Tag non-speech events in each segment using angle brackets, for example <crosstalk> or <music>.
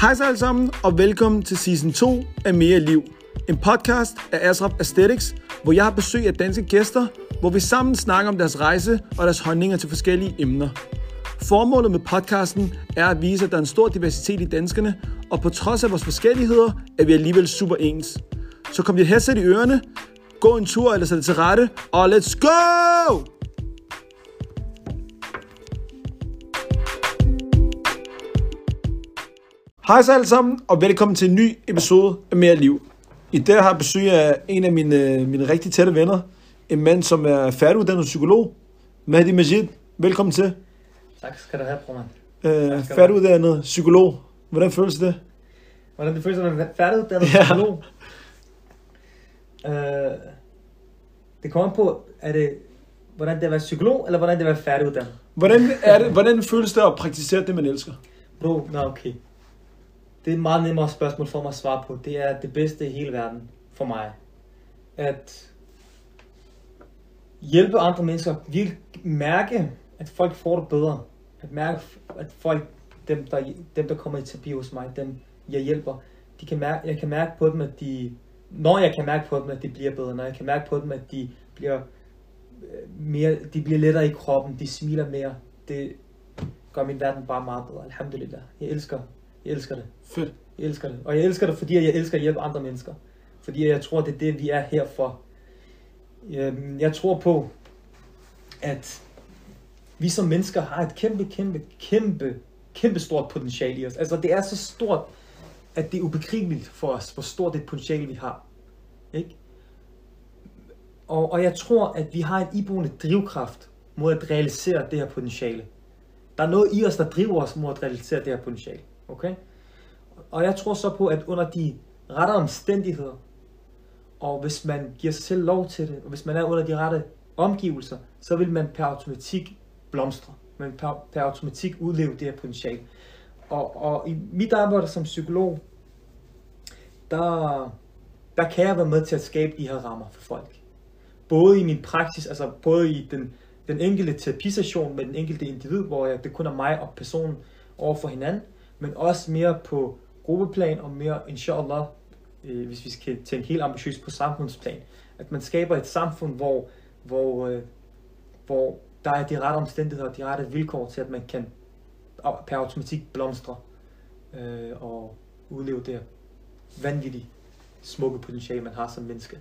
Hej så alle sammen, og velkommen til season 2 af Mere Liv. En podcast af Asrap Aesthetics, hvor jeg har besøg af danske gæster, hvor vi sammen snakker om deres rejse og deres holdninger til forskellige emner. Formålet med podcasten er at vise, at der er en stor diversitet i danskerne, og på trods af vores forskelligheder, er vi alligevel super ens. Så kom dit headset i ørerne, gå en tur eller sæt det til rette, og let's go! Hej så alle sammen, og velkommen til en ny episode af Mere Liv. I dag har jeg besøg af en af mine, mine rigtig tætte venner, en mand, som er færdiguddannet psykolog, Mahdi Majid. Velkommen til. Tak skal du have, bror mand. Øh, færdiguddannet psykolog. Hvordan føles det? Hvordan det føles at være færdiguddannet Ja. psykolog? Øh, det kommer på, er det, hvordan det er at være psykolog, eller hvordan det er at være færdiguddannet? Hvordan, er det, hvordan føles det at praktisere det, man elsker? Bro, nå okay. Det er et meget nemmere spørgsmål for mig at svare på. Det er det bedste i hele verden for mig. At hjælpe andre mennesker. Virkelig mærke, at folk får det bedre. At mærke, at folk, dem der, dem der kommer i terapi hos mig, dem jeg hjælper, de kan mærke, jeg kan mærke på dem, at de, når jeg kan mærke på dem, at de bliver bedre, når jeg kan mærke på dem, at de bliver øh, mere, de bliver lettere i kroppen, de smiler mere, det gør min verden bare meget bedre. Alhamdulillah. Jeg elsker, jeg elsker det. Fedt. Jeg elsker det. Og jeg elsker det, fordi jeg elsker at hjælpe andre mennesker. Fordi jeg tror, det er det, vi er her for. Øhm, Jeg tror på, at vi som mennesker har et kæmpe, kæmpe, kæmpe, kæmpe stort potentiale i os. Altså, det er så stort, at det er ubegribeligt for os, hvor stort det potentiale vi har. Ikke? Og, og jeg tror, at vi har en iboende drivkraft mod at realisere det her potentiale. Der er noget i os, der driver os mod at realisere det her potentiale. Okay? Og jeg tror så på, at under de rette omstændigheder, og hvis man giver sig selv lov til det, og hvis man er under de rette omgivelser, så vil man per automatik blomstre. Man per, per automatik udleve det her potentiale. Og, og i mit arbejde som psykolog, der, der kan jeg være med til at skabe de her rammer for folk. Både i min praksis, altså både i den, den enkelte terapisession med den enkelte individ, hvor jeg, det kun er mig og personen over for hinanden, men også mere på gruppeplan og mere, inshallah, øh, hvis vi skal tænke helt ambitiøst på samfundsplan, at man skaber et samfund, hvor, hvor, øh, hvor der er de rette omstændigheder og de rette vilkår til, at man kan per automatik blomstre øh, og udleve det her vanvittigt smukke potentiale, man har som menneske.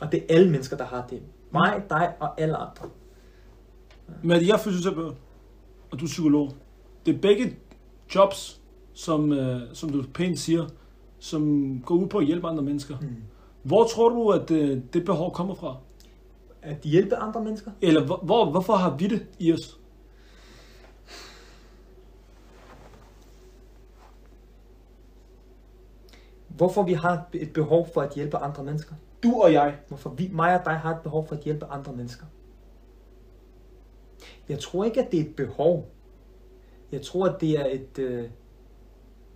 Og det er alle mennesker, der har det. Mig, dig og alle andre. Men jeg er fysioterapeut, og du er psykolog. Det er begge jobs, som, øh, som du pænt siger, som går ud på at hjælpe andre mennesker. Mm. Hvor tror du, at øh, det behov kommer fra? At hjælpe andre mennesker? Eller hvor, hvor, hvorfor har vi det i os? Hvorfor vi har et behov for at hjælpe andre mennesker? Du og jeg. Hvorfor vi, mig og dig har et behov for at hjælpe andre mennesker? Jeg tror ikke, at det er et behov. Jeg tror, at det er et, øh,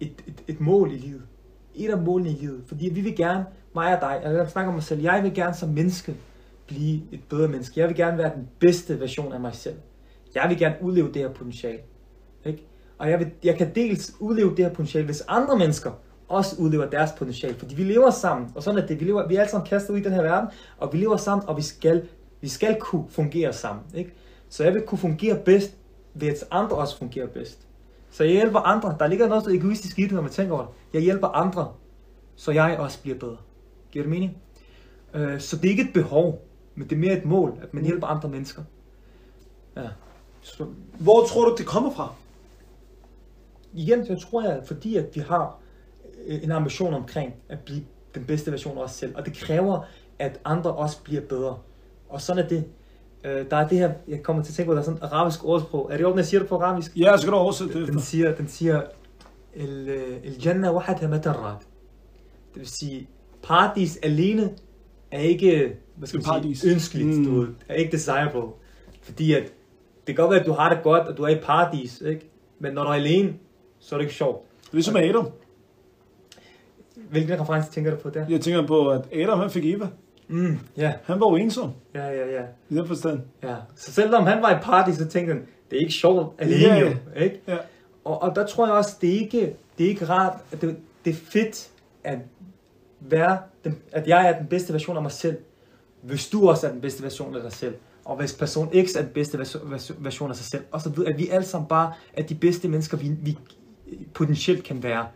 et, et, et mål i livet. Et af målene i livet. Fordi vi vil gerne, mig og dig, jeg snakker om mig selv, jeg vil gerne som menneske blive et bedre menneske. Jeg vil gerne være den bedste version af mig selv. Jeg vil gerne udleve det her potentiale. Ikke? Og jeg, vil, jeg kan dels udleve det her potentiale, hvis andre mennesker også udlever deres potentiale. Fordi vi lever sammen, og sådan er det. Vi, lever, vi er alle sammen kastet ud i den her verden, og vi lever sammen, og vi skal, vi skal kunne fungere sammen. Ikke? Så jeg vil kunne fungere bedst, ved at andre også fungerer bedst. Så jeg hjælper andre. Der ligger noget egoistisk i det, når man tænker over det. Jeg hjælper andre, så jeg også bliver bedre. Giver det mening? Øh, Så det er ikke et behov, men det er mere et mål, at man hjælper andre mennesker. Ja. Så Hvor tror du, det kommer fra? igen, så tror jeg, fordi at vi har øh, en ambition omkring at blive den bedste version af os selv, og det kræver, at andre også bliver bedre. Og sådan er det. Øh, Der er det her, jeg kommer til at tænke på, der er sådan et arabisk ordsprog. Er det ordentligt, jeg siger det på arabisk? Ja, så skal du oversætte det Den siger, den siger, el, el jannah wahadha matarrat. Det vil sige, paradis alene er ikke, hvad skal man sige, ønskeligt, Mm. du er ikke desirable. Fordi at, det kan godt være, at du har det godt, og du er i paradis, ikke? Men når du er alene, så er det ikke sjovt. Ligesom Adam. Hvilken reference tænker du på der? Jeg tænker på, at Adam han fik Eva. Mm, ja, Han var jo ensom ja, ja, ja, i den forstand. ja. Så selvom han var i paradis, så tænkte han, det er ikke sjovt alene Ja, ja. ikke? Ja. Og, og der tror jeg også, det er ikke, det er ikke rart, at det, det er fedt at være, den, at jeg er den bedste version af mig selv, hvis du også er den bedste version af dig selv, og hvis person X er den bedste version af sig selv, og så ved at vi alle sammen bare er de bedste mennesker, vi, vi potentielt kan være.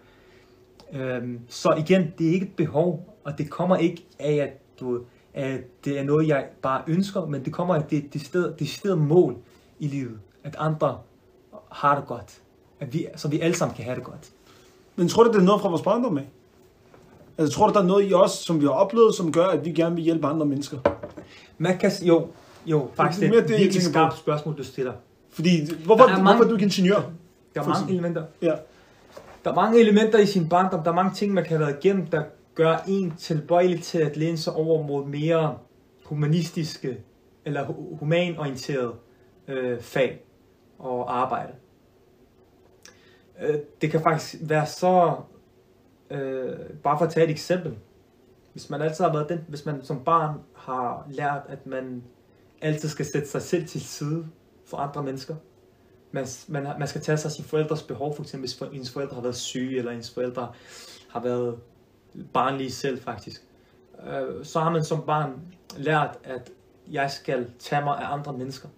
Øhm, så igen, det er ikke et behov, og det kommer ikke af, at, du, at det er noget, jeg bare ønsker, men det kommer af, det det sted, det sted mål i livet, at andre har det godt, at vi, så vi alle sammen kan have det godt. Men tror du, det er noget fra vores barndom af? Altså, tror du, der er noget i os, som vi har oplevet, som gør, at vi gerne vil hjælpe andre mennesker? Man kan, jo, jo, faktisk det er et virkelig skarpt spørgsmål, du stiller. Fordi, hvorfor, der er mange, hvorfor er du ikke ingeniør? Der er mange elementer. Ja. Der er mange elementer i sin barndom, der er mange ting, man kan have været igennem, der gør en tilbøjelig til at læne sig over mod mere humanistiske eller humanorienterede øh, fag og arbejde. Øh, det kan faktisk være så, øh, bare for at tage et eksempel, hvis man altid har været den, hvis man som barn har lært, at man altid skal sætte sig selv til side for andre mennesker, man, man, man skal tage sig af sine forældres behov, for eksempel hvis ens forældre har været syge, eller ens forældre har været barnlige selv faktisk. Øh, så har man som barn lært, at jeg skal tage mig af andre mennesker.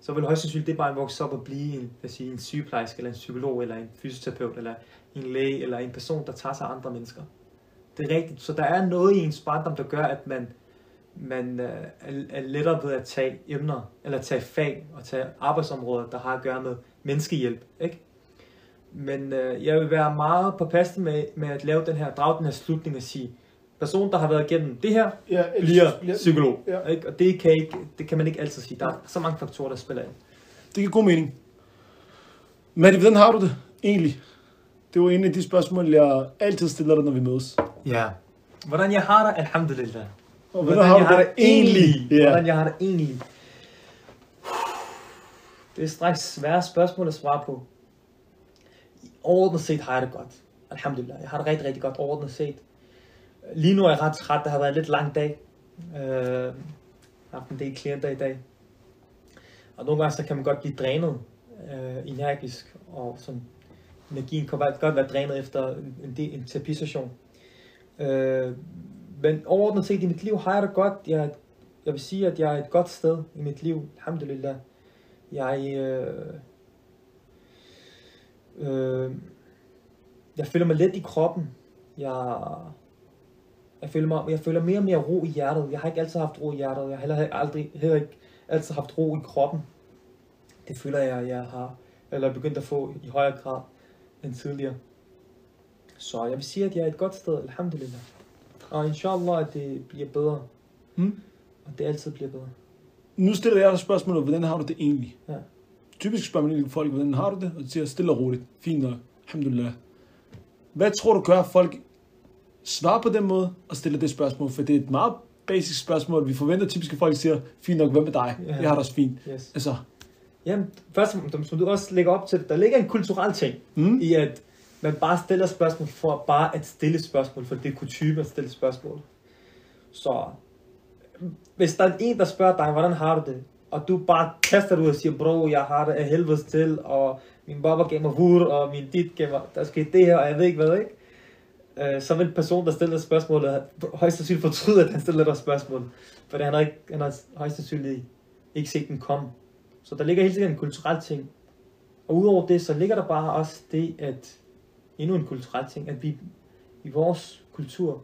Så vil højst sandsynligt det barn vokse op og blive en, lad sige, en sygeplejerske, eller en psykolog, eller en fysioterapeut, eller en læge, eller en person, der tager sig af andre mennesker. Det er rigtigt. Så der er noget i ens barndom, der gør, at man man øh, er lettere ved at tage emner, eller tage fag og tage arbejdsområder, der har at gøre med menneskehjælp. Ikke? Men øh, jeg vil være meget påpasselig med, med at lave den her, drage den her slutning og sige, person, der har været igennem det her, ja, bliver ja, psykolog. Ja. Ikke? Og det kan, ikke, det kan man ikke altid sige. Der er så mange faktorer, der spiller ind. Det giver god mening. Men hvordan har du det egentlig? Det var en af de spørgsmål, jeg altid stiller dig, når vi mødes. Ja. Hvordan jeg har det, alhamdulillah. Og hvordan, hvordan jeg har det egentlig? Yeah. Hvordan jeg har det egentlig? Det er straks svære spørgsmål at svare på. Overordnet set har jeg det godt. Alhamdulillah. Jeg har det rigtig, rigtig godt overordnet set. Lige nu er jeg ret træt. Det har været en lidt lang dag. Øh, jeg har haft en del klienter i dag. Og nogle gange så kan man godt blive drænet øh, energisk. Og sådan, energien kan godt være drænet efter en, en, en terapisession. Øh, men overordnet set i mit liv har jeg det godt. Jeg, jeg vil sige, at jeg er et godt sted i mit liv. Alhamdulillah. Jeg, øh, øh, jeg føler mig let i kroppen. Jeg, jeg, føler mig, jeg føler mere og mere ro i hjertet. Jeg har ikke altid haft ro i hjertet. Jeg har heller aldrig, heller ikke altid haft ro i kroppen. Det føler jeg, jeg har eller begyndt at få i højere grad end tidligere. Så jeg vil sige, at jeg er et godt sted, alhamdulillah. Og inshallah, at det bliver bedre. Mm. Og det altid bliver bedre. Nu stiller jeg dig spørgsmålet, hvordan har du det egentlig? Ja. Typisk spørger man folk, hvordan har du det? Og de siger stille og roligt. Fint nok. Alhamdulillah. Hvad tror du gør, folk svarer på den måde og stiller det spørgsmål? For det er et meget basic spørgsmål. Vi forventer typisk, at folk siger, fint nok, hvad med dig? Ja. Jeg har det også fint. Yes. Altså. Jamen, først som du også lægger op til, der ligger en kulturel ting mm. i, at man bare stiller spørgsmål for bare at stille spørgsmål, for det er kutume at stille spørgsmål. Så hvis der er en, der spørger dig, hvordan har du det? Og du bare kaster ud og siger, bro, jeg har det af helvedes til, og min baba gav mig vur, og min dit gav mig, der skete det her, og jeg ved ikke hvad, ikke? Øh, så vil person, der stiller spørgsmålet, højst sandsynligt fortryde, at han stiller dig spørgsmål. For han har, ikke, han har højst sandsynligt ikke set den komme. Så der ligger helt sikkert en kulturel ting. Og udover det, så ligger der bare også det, at endnu en kulturel ting, at vi i vores kultur,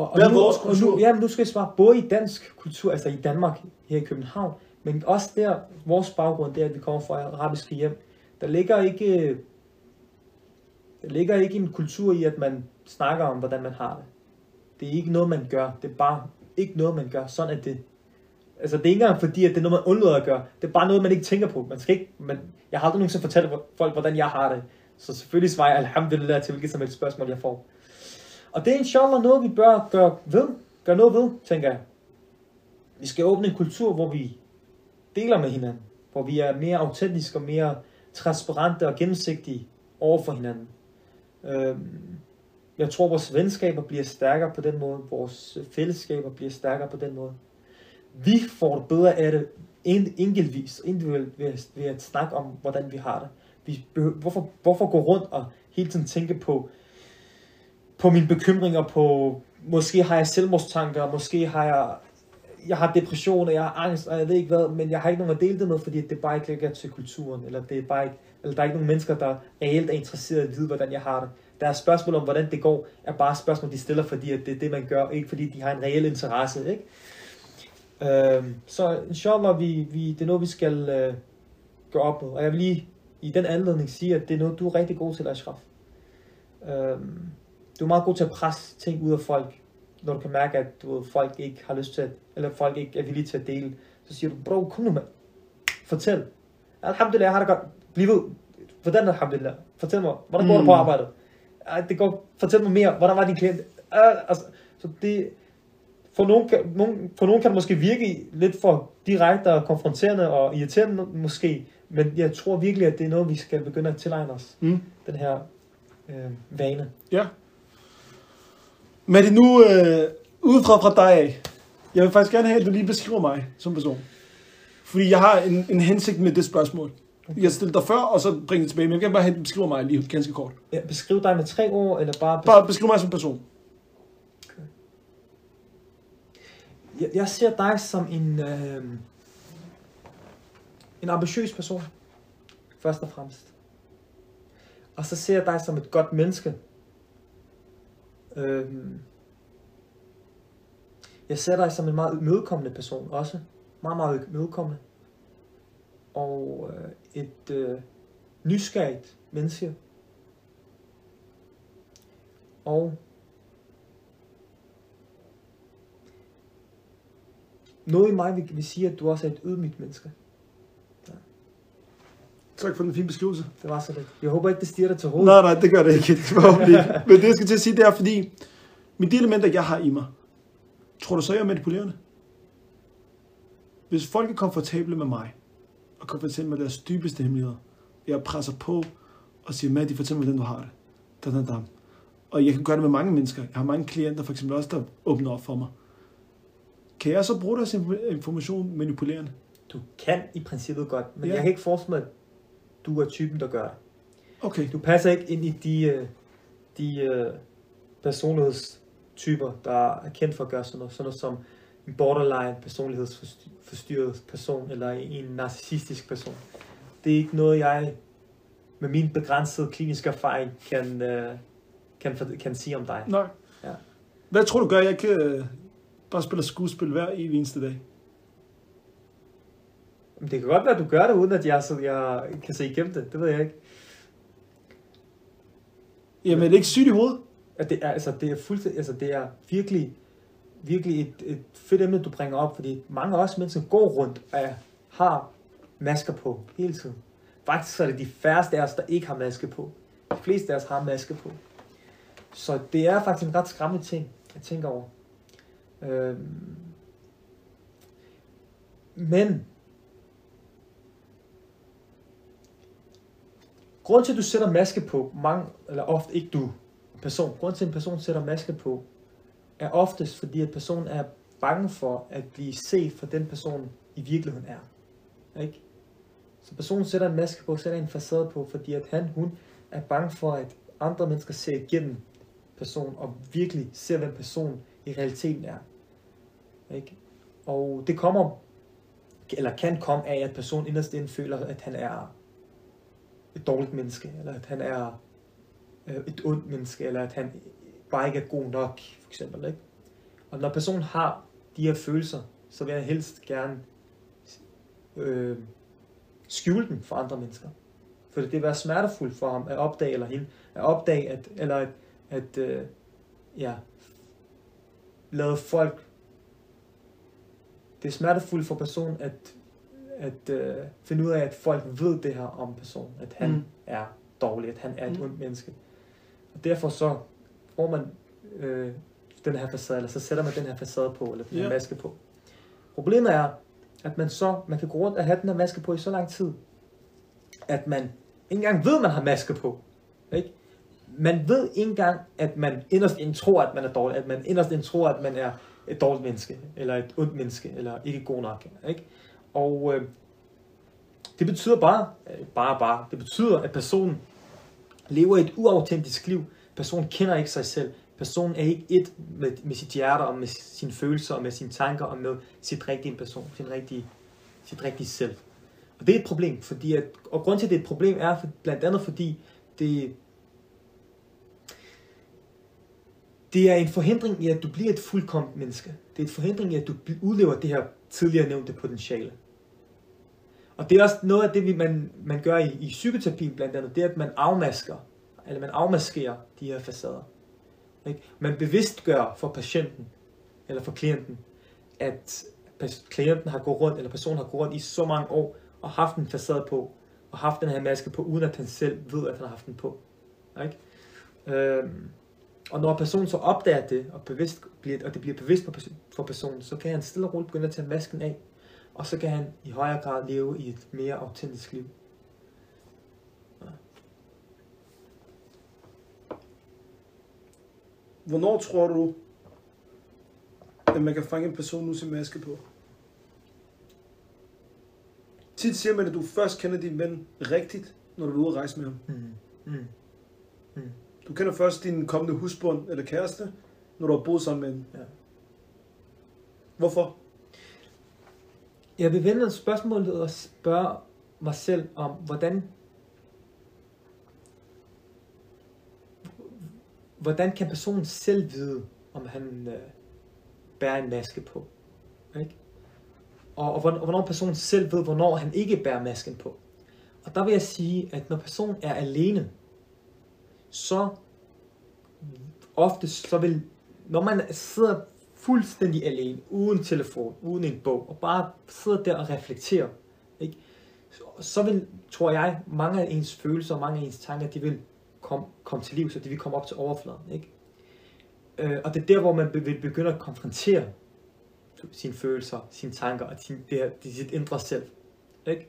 og, og Hvad er vores kultur? Og nu, ja, nu skal jeg svare både i dansk kultur, altså i Danmark, her i København, men også der, vores baggrund, der at vi kommer fra arabiske hjem, der ligger ikke, der ligger ikke en kultur i, at man snakker om, hvordan man har det. Det er ikke noget, man gør. Det er bare ikke noget, man gør. Sådan er det. Altså, det er ikke engang fordi, at det er noget, man undlader at gøre. Det er bare noget, man ikke tænker på. Man skal ikke, man, jeg har aldrig nogensinde fortalt folk, hvordan jeg har det. Så selvfølgelig svarer jeg alhamdulillah til hvilket som helst spørgsmål, jeg får. Og det er inshallah noget, vi bør gøre ved. Gøre noget ved, tænker jeg. Vi skal åbne en kultur, hvor vi deler med hinanden. Hvor vi er mere autentiske og mere transparente og gennemsigtige over for hinanden. Øhm, jeg tror, vores venskaber bliver stærkere på den måde. Vores fællesskaber bliver stærkere på den måde. Vi får det bedre af det enkeltvis, individuelt, ved, ved at snakke om, hvordan vi har det. Vi behøver, hvorfor, hvorfor gå rundt og hele tiden tænke på, på mine bekymringer, på måske har jeg selvmordstanker, måske har jeg, jeg har depression, og jeg har angst, og jeg ved ikke hvad, men jeg har ikke nogen at dele det med, fordi det bare ikke ligger til kulturen, eller, det er bare ikke, eller der er ikke nogen mennesker, der reelt er interesseret i at vide, hvordan jeg har det. Der er spørgsmål om, hvordan det går, er bare spørgsmål, de stiller, fordi at det er det, man gør, ikke fordi de har en reel interesse. Ikke? Øhm, så inshallah, vi, vi, det er noget, vi skal øh, gå op med. Og jeg vil lige i den anledning sige, at det er noget, du er rigtig god til, Ashraf. Øhm, du er meget god til at presse ting ud af folk, når du kan mærke, at du ved, folk ikke har lyst til at, eller folk ikke er villige til at dele. Så siger du, bro, kom nu med. Fortæl. Alhamdulillah, jeg har det godt. Bliv ved. Hvordan er alhamdulillah? Fortæl mig, hvordan går mm. det på arbejdet? Ej, det går, fortæl mig mere, hvordan var din klient? Uh, altså, så det, for nogen, kan, nogen, for nogen kan det måske virke lidt for direkte og konfronterende og irriterende måske, men jeg tror virkelig, at det er noget, vi skal begynde at tilegne os. Mm. Den her øh, vane. Ja. Men det nu, øh, udefra fra dig af, jeg vil faktisk gerne have, at du lige beskriver mig som person. Fordi jeg har en, en hensigt med det spørgsmål. Okay. Jeg stillede dig før, og så bringer det tilbage, men jeg vil bare have, at du beskriver mig lige ganske kort. Ja, beskriv dig med tre ord, eller bare... Bare beskriv mig som person. Jeg, jeg ser dig som en, øh, en ambitiøs person, først og fremmest. Og så ser jeg dig som et godt menneske. Øh, jeg ser dig som en meget mødekommende person også. Meget, meget mødekommende. Og øh, et øh, nysgerrigt menneske. Og noget i mig vil, vil sige, at du også er et ydmygt menneske. Tak for den fine beskrivelse. Det var så det. Jeg håber ikke, det stiger dig til hovedet. Nej, nej, det gør det ikke. Forhåbentlig ikke. Men det, jeg skal til at sige, det er, fordi med de elementer, jeg har i mig, tror du så, jeg er manipulerende? Hvis folk er komfortable med mig, og kan fortælle mig deres dybeste hemmeligheder, jeg presser på og siger, Maddie, fortæl mig, hvordan du har det. Da, da, da. Og jeg kan gøre det med mange mennesker. Jeg har mange klienter, for eksempel også, der åbner op for mig. Kan jeg så bruge deres information manipulerende? Du kan i princippet godt, men Ja. ja. jeg kan ikke forestille mig, at du er typen, der gør det. Okay. Du passer ikke ind i de, øh, de øh, personlighedstyper, der er kendt for at gøre sådan noget. Sådan noget som en borderline personlighedsforstyrret person, eller en narcissistisk person. Det er ikke noget, jeg med min begrænsede kliniske erfaring kan, øh, kan, kan sige om dig. Nej. Ja. Hvad tror du gør, jeg kan bare spille skuespil hver evig eneste dag? Det kan godt være, at du gør det, uden at jeg, så jeg kan se igennem det. Det ved jeg ikke. Jamen, er det ikke sygt i hovedet? At det er, altså, det er fuldstændig, altså, det er virkelig, virkelig et, et fedt emne, du bringer op, fordi mange af os mennesker går rundt og har masker på hele tiden. Faktisk så er det de færreste af os, der ikke har maske på. De fleste af os har maske på. Så det er faktisk en ret skræmmende ting, jeg tænker over. Øhm. Men Grunden til, at du sætter maske på, mange, eller ofte ikke du, person, grunden til, at en person sætter maske på, er oftest fordi, at personen er bange for at blive set for den person i virkeligheden er. Ikke? Så personen sætter en maske på, sætter en facade på, fordi at han, hun er bange for, at andre mennesker ser igennem personen, og virkelig ser, hvem personen i realiteten er. Ikke? Og det kommer, eller kan komme af, at personen inderst inde føler, at han er et dårligt menneske, eller at han er øh, et ondt menneske, eller at han bare ikke er god nok, for eksempel. Ikke? Og når personen har de her følelser, så vil jeg helst gerne øh, skjule dem for andre mennesker. For det vil være smertefuldt for ham at opdage, eller hende, at opdage, at, eller at, at øh, ja, lade folk, det er smertefuldt for personen at at øh, finde ud af, at folk ved det her om personen, at han Mm. er dårlig, at han er et Mm. ondt menneske. Og derfor så får man øh, den her facade, eller så sætter man den her facade på, eller den her Ja. maske på. Problemet er, at man så, man kan gå rundt og have den her maske på i så lang tid, at man ikke engang ved, at man har maske på. Ikke? Man ved ikke engang, at man inderst inde tror, at man er dårlig, at man inderst inde tror, at man er et dårligt menneske, eller et ondt menneske, eller ikke god nok. Ikke? Og øh, Det betyder bare, øh, bare, bare, det betyder, at personen lever et uautentisk liv. Personen kender ikke sig selv. Personen er ikke et med, med sit hjerte og med sine følelser og med sine tanker og med sit rigtige person, sin rigtige, sit rigtige selv. Og det er et problem, fordi at, og grund til, at det er et problem, er for, blandt andet fordi, det, det er en forhindring i, at du bliver et fuldkomt menneske. Det er en forhindring i, at du udlever det her tidligere nævnte potentiale. Og det er også noget af det, vi, man, man gør i, i psykoterapien blandt andet, det er, at man afmasker, eller man afmaskerer de her facader. Ikke? Man bevidst gør for patienten, eller for klienten, at klienten har gået rundt, eller personen har gået rundt i så mange år, og haft en facade på, og haft den her maske på, uden at han selv ved, at han har haft den på. Ikke? Øhm, og når personen så opdager det, og, bevidst bliver, og det bliver bevidst for personen, så kan han stille og roligt begynde at tage masken af, og så kan han i højere grad leve i et mere autentisk liv. Hvornår tror du, at man kan fange en person nu sin maske på? Tit siger man, at du først kender din ven rigtigt, når du er ude at rejse med ham. Mm. Mm. Mm. Du kender først din kommende husbund eller kæreste, når du har boet sammen med den. Ja. Hvorfor? Jeg vil vende spørgsmålet og spørge mig selv om, hvordan hvordan kan personen selv vide, om han øh, bærer en maske på? Ikke? Og, og hvornår personen selv ved, hvornår han ikke bærer masken på. Og der vil jeg sige, at når personen er alene, så ofte så vil, når man sidder fuldstændig alene, uden telefon, uden en bog, og bare sidder der og reflekterer, ikke? så vil, tror jeg, mange af ens følelser og mange af ens tanker, de vil komme, komme til liv, så de vil komme op til overfladen. Ikke? Øh, og det er der, hvor man vil begynde at konfrontere sine følelser, sine tanker og sin, det, her, det sit indre selv. Ikke?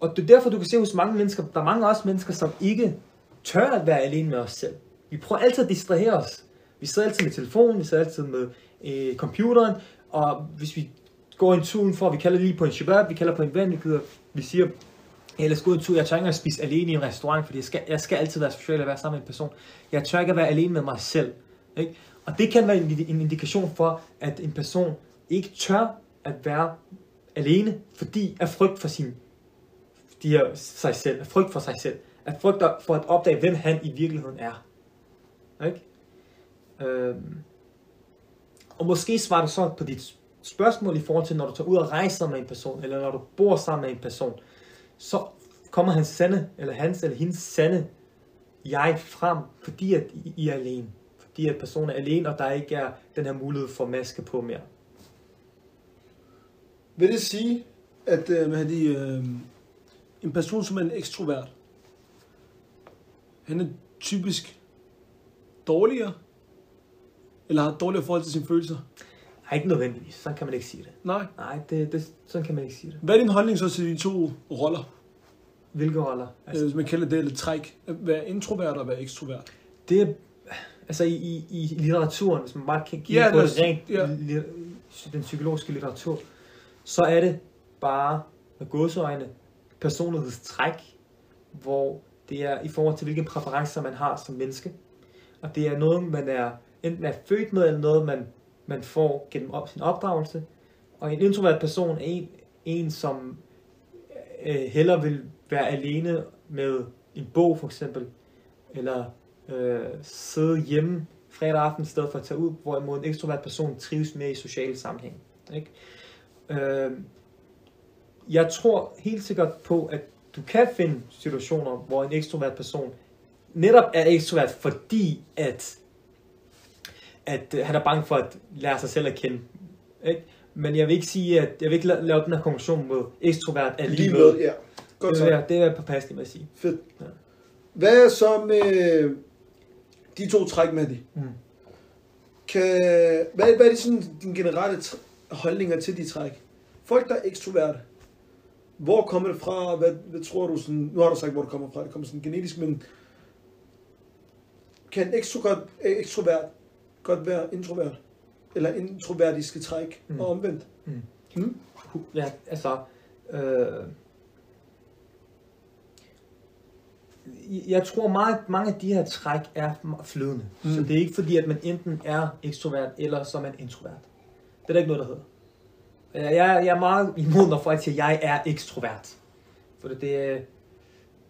Og det er derfor, du kan se hos mange mennesker, der er mange også mennesker, som ikke tør at være alene med os selv. Vi prøver altid at distrahere os. Vi sidder altid med telefonen, vi sidder altid med øh, computeren, og hvis vi går en tur for, vi kalder lige på en shabab, vi kalder på en ven, vi, gider, vi siger, hey, lad os gå en tur, jeg tør ikke at spise alene i en restaurant, fordi jeg skal, jeg skal altid være social og være sammen med en person. Jeg tør ikke at være alene med mig selv. Ikke? Og det kan være en, en indikation for, at en person ikke tør at være alene, fordi af frygt for sin, de her, sig selv, af frygt for sig selv, af frygt for at opdage, hvem han i virkeligheden er. Ikke? Øh, Og måske svarer du så på dit spørgsmål i forhold til, når du tager ud og rejser med en person, eller når du bor sammen med en person, så kommer hans sande, eller hans eller hendes sande jeg frem, fordi at I er alene. Fordi at personen er alene, og der ikke er den her mulighed for maske på mere. Vil det sige, at øh, hvad de, øh, en person, som er en ekstrovert, han er typisk dårligere, eller har dårligere forhold til sine følelser? Nej, ikke nødvendigvis. Sådan kan man ikke sige det. Nej? Nej, det, det, sådan kan man ikke sige det. Hvad er din holdning så til de to roller? Hvilke roller? Altså, Hvis man kalder det lidt træk. At være introvert og være ekstrovert. Det er, altså i, i, i litteraturen, hvis man bare kan kigge ja, på det rent, ja. den psykologiske litteratur, så er det bare med godsøjne personlighedstræk, hvor det er i forhold til, hvilke præferencer man har som menneske. Og det er noget, man er enten er født med, eller noget, man, man får gennem op, sin opdragelse. Og en introvert person er en, en som øh, heller vil være alene med en bog for eksempel, eller øh, sidde hjemme fredag aften i stedet for at tage ud, hvorimod en ekstrovert person trives mere i sociale sammenhæng. Ikke? Øh, jeg tror helt sikkert på, at du kan finde situationer, hvor en ekstrovert person netop er ekstrovert, fordi at, at øh, han er bange for at lære sig selv at kende. Ikke? Men jeg vil ikke sige, at jeg vil ikke lave den her konklusion med ekstrovert er lige med. Ja. Godt det, vil være, det er påpasseligt med at sige. Fedt. Ja. Hvad er så med de to træk med de? Mm. Kan, hvad, hvad er det sådan din generelle holdninger til de træk? Folk, der er ekstroverte, hvor kommer det fra? Hvad, hvad tror du sådan, nu har du sagt, hvor det kommer fra, det kommer sådan genetisk, men kan en ekstrovert, ekstrovert godt være introvert, eller introvertiske træk, mm. og omvendt. Mm. Mm. Ja, altså, øh, jeg tror meget, mange af de her træk er flydende. Mm. Så det er ikke fordi, at man enten er ekstrovert, eller så er man introvert. Det er der ikke noget, der hedder. Jeg, jeg er meget imod, når folk siger, at jeg er ekstrovert. For det, det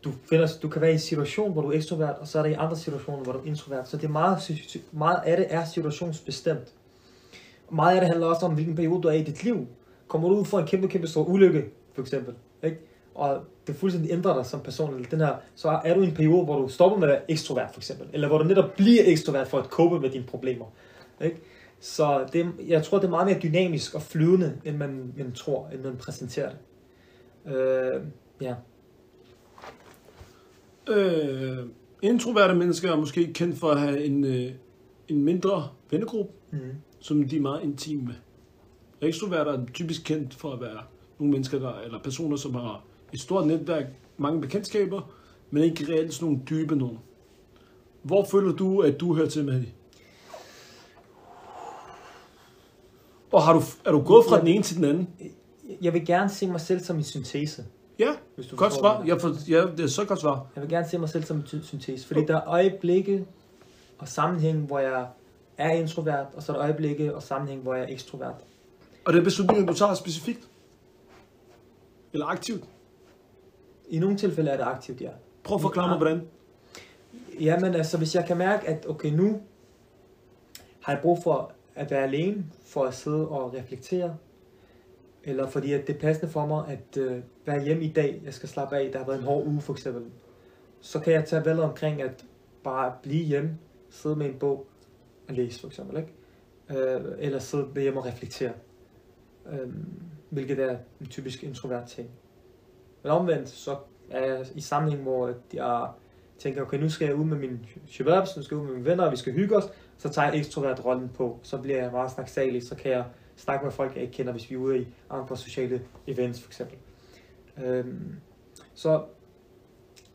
du, finder, du kan være i en situation, hvor du er ekstrovert, og så er der i andre situationer, hvor du er introvert. Så det er meget, meget af det er situationsbestemt. Meget af det handler også om, hvilken periode du er i dit liv. Kommer du ud for en kæmpe, kæmpe stor ulykke, for eksempel, ikke? og det fuldstændig ændrer dig som person, eller den her, så er du i en periode, hvor du stopper med at være ekstrovert, for eksempel, eller hvor du netop bliver ekstrovert for at cope med dine problemer. Ikke? Så det, jeg tror, det er meget mere dynamisk og flydende, end man, man tror, end man præsenterer det. Øh, ja. Øh, introverte mennesker er måske kendt for at have en, øh, en mindre vennegruppe, mm. som de er meget intime med. Ekstroverter er typisk kendt for at være nogle mennesker, der, eller personer, som har et stort netværk, mange bekendtskaber, men ikke reelt sådan nogle dybe nogen. Hvor føler du, at du hører til med det? Og har du, er du gået fra jeg, den ene til den anden? Jeg vil gerne se mig selv som en syntese. Ja, hvis du godt svar. Jeg for, ja, det er så godt svar. Jeg vil gerne se mig selv som en syntese, fordi der er øjeblikke og sammenhæng, hvor jeg er introvert, og så er der øjeblikke og sammenhæng, hvor jeg er ekstrovert. Og det er beslutninger, du tager specifikt? Eller aktivt? I nogle tilfælde er det aktivt, ja. Prøv at forklare mig, hvordan. Jamen altså, hvis jeg kan mærke, at okay, nu har jeg brug for at være alene, for at sidde og reflektere, eller fordi at det er passende for mig at øh, være hjemme i dag, jeg skal slappe af, der har været en hård uge for eksempel, så kan jeg tage valget omkring at bare blive hjemme, sidde med en bog og læse for eksempel, ikke? Øh, eller sidde hjemme og reflektere. Øh, hvilket er en typisk introvert ting. Men omvendt, så er jeg i sammenhæng, hvor jeg tænker, okay, nu skal jeg ud med min shababs, nu skal jeg ud med mine venner, og vi skal hygge os, så tager jeg ekstrovert rollen på, så bliver jeg meget snaksalig, så kan jeg snakke med folk, jeg ikke kender, hvis vi er ude i andre sociale events, for eksempel. Øhm, så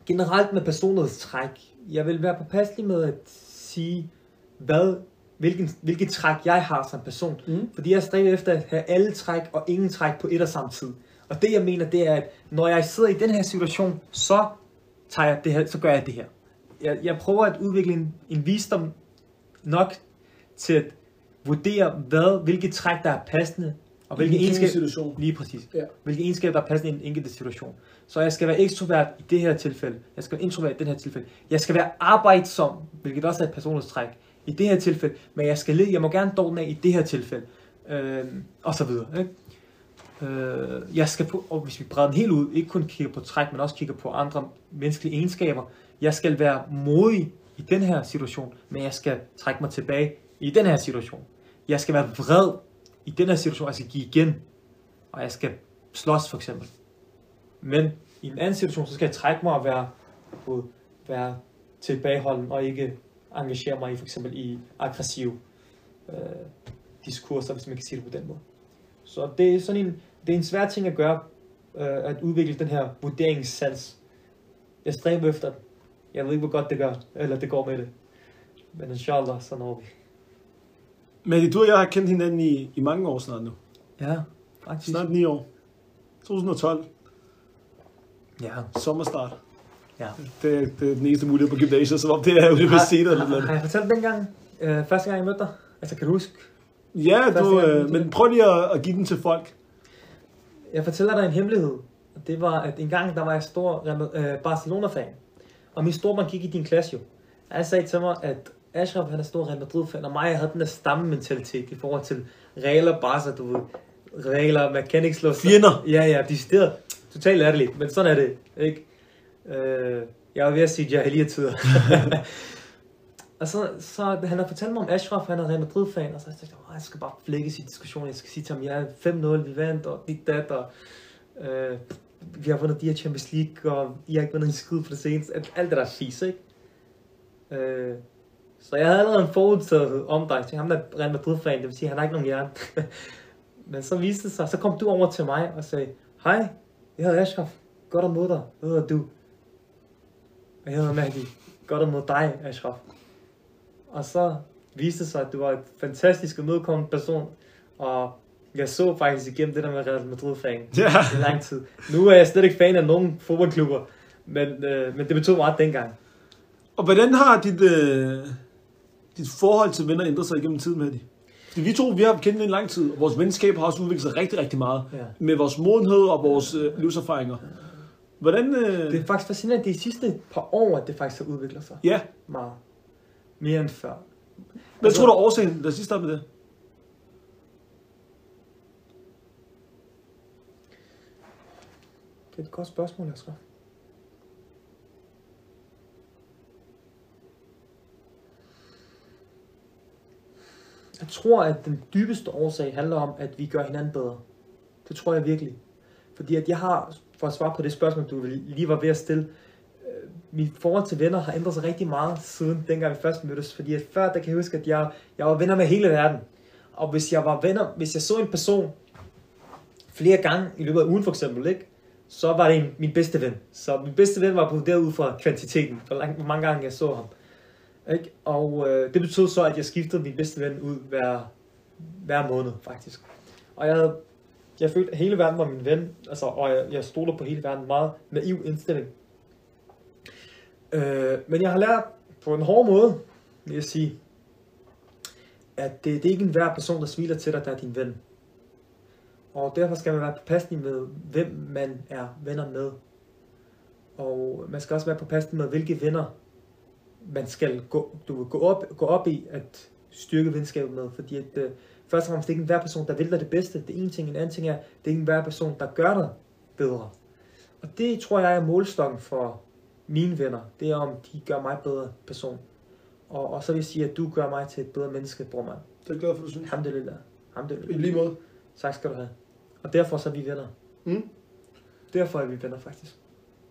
generelt med personlighedstræk, jeg vil være påpasselig med at sige, hvad, hvilken, hvilket træk jeg har som person. Mm. Fordi jeg stræber efter at have alle træk og ingen træk på et og samme tid. Og det jeg mener, det er, at når jeg sidder i den her situation, så, tager jeg det her, så gør jeg det her. Jeg, jeg prøver at udvikle en, en visdom nok til at vurdere, hvad, hvilke træk, der er passende, og hvilke egenskaber, lige præcis, ja. hvilke egenskaber, der er passende i en enkelt situation. Så jeg skal være ekstrovert i det her tilfælde. Jeg skal være introvert i den her tilfælde. Jeg skal være arbejdsom, hvilket også er et personlighedstræk i det her tilfælde. Men jeg skal jeg må gerne dog af i det her tilfælde. Øh, og så videre. Ikke? Øh, jeg skal på, og hvis vi breder den helt ud, ikke kun kigger på træk, men også kigger på andre menneskelige egenskaber. Jeg skal være modig i den her situation, men jeg skal trække mig tilbage i den her situation. Jeg skal være vred i den her situation, jeg skal give igen, og jeg skal slås for eksempel. Men i en anden situation, så skal jeg trække mig og være, være tilbageholden og ikke engagere mig i for eksempel i aggressive øh, diskurser, hvis man kan sige det på den måde. Så det er sådan en, det er en svær ting at gøre, øh, at udvikle den her vurderingssans. Jeg stræber efter den. Jeg ved ikke, hvor godt det gør, eller det går med det. Men inshallah, så når vi. Men du og jeg har kendt hinanden i, i mange år snart nu. Ja, faktisk. Snart ni år. 2012. Ja. Sommerstart. Ja. Det, det er den eneste mulighed på gymnasiet, som om det er universitetet. Har, har, har jeg fortalt dengang, øh, første gang jeg mødte dig? Altså, kan du huske? Ja, du, øh, men prøv lige at, at give den til folk. Jeg fortæller dig en hemmelighed. Det var, at en gang, der var jeg stor øh, Barcelona-fan. Og min stormand gik i din klasse jo. Han sagde til mig, at Ashraf han er stor Real Madrid-fan, og mig havde den der stamme-mentalitet i forhold til Real og Barca, du ved. Regler, man kan ikke slå sig. Fjender. Ja, ja, de steder. Totalt ærligt, men sådan er det, ikke? Øh, jeg var ved at sige jahiliya-tider. <laughs> og så, så han har fortalt mig om Ashraf, han er Real Madrid-fan, og så jeg tænkte jeg, jeg skal bare flække i diskussion, jeg skal sige til ham, jeg er 5-0, vi vandt, og dit dat, og øh, vi har vundet de her Champions League, og I har ikke vundet en skid for det seneste, alt, alt det der fis, ikke? Øh, så jeg havde allerede en forudtaget om dig, til ham der Real Madrid-fan, det vil sige, han har ikke nogen hjerne. <laughs> Men så viste det sig, så kom du over til mig og sagde, hej, jeg hedder Ashraf, godt at møde dig, hvad hedder du? Og jeg hedder Maggie, godt at møde dig, Ashraf. Og så viste det sig, at du var et fantastisk og medkommende person, og jeg så faktisk igennem det der med Real Madrid-fan ja. i lang tid. Nu er jeg slet ikke fan af nogen fodboldklubber, Men, øh, men det betød meget dengang. Og hvordan har dit, øh, dit forhold til venner ændret sig igennem tiden med de? Fordi vi to, vi har kendt i lang tid, og vores venskab har også udviklet sig rigtig, rigtig meget. Ja. Med vores modenhed og vores øh, livserfaringer. Hvordan... Øh, Det er faktisk fascinerende, de sidste par år, at det faktisk har udviklet sig ja, meget. Mere end før. hvad tror du er årsagen? Lad os lige starte med det. Det er et godt spørgsmål, Asger. Jeg tror, at den dybeste årsag handler om, at vi gør hinanden bedre. Det tror jeg virkelig. Fordi at jeg har, for at svare på det spørgsmål, du lige var ved at stille, øh, mit forhold til venner har ændret sig rigtig meget siden dengang vi først mødtes. Fordi at før, der kan jeg huske, at jeg, jeg var venner med hele verden. Og hvis jeg var venner, hvis jeg så en person flere gange i løbet af ugen for eksempel, ikke? så var det en, min bedste ven. Så min bedste ven var vurderet ud fra kvantiteten, hvor, lang, hvor mange gange jeg så ham. Ikke? Og øh, det betød så, at jeg skiftede min bedste ven ud hver, hver måned, faktisk. Og jeg, jeg følte, at hele verden var min ven, altså, og jeg, jeg stoler på hele verden meget naiv indstilling. Øh, men jeg har lært på en hård måde, vil jeg sige, at det, det er ikke enhver person, der smiler til dig, der er din ven. Og derfor skal man være påpasselig med, hvem man er venner med. Og man skal også være påpasselig med, hvilke venner man skal gå, du vil gå, op, gå op i at styrke venskabet med. Fordi at, øh, først og fremmest, det er ikke enhver person, der vil dig det bedste. Det er en ting. En anden ting er, det er ikke enhver person, der gør dig bedre. Og det tror jeg er målstokken for mine venner. Det er, om de gør mig bedre person. Og, og så vil jeg sige, at du gør mig til et bedre menneske, bror man. Det er jeg glad for, du synes. Alhamdulillah. Alhamdulillah. I lige måde. Tak skal du have. Og derfor så er vi venner. Mm. Derfor er vi venner faktisk.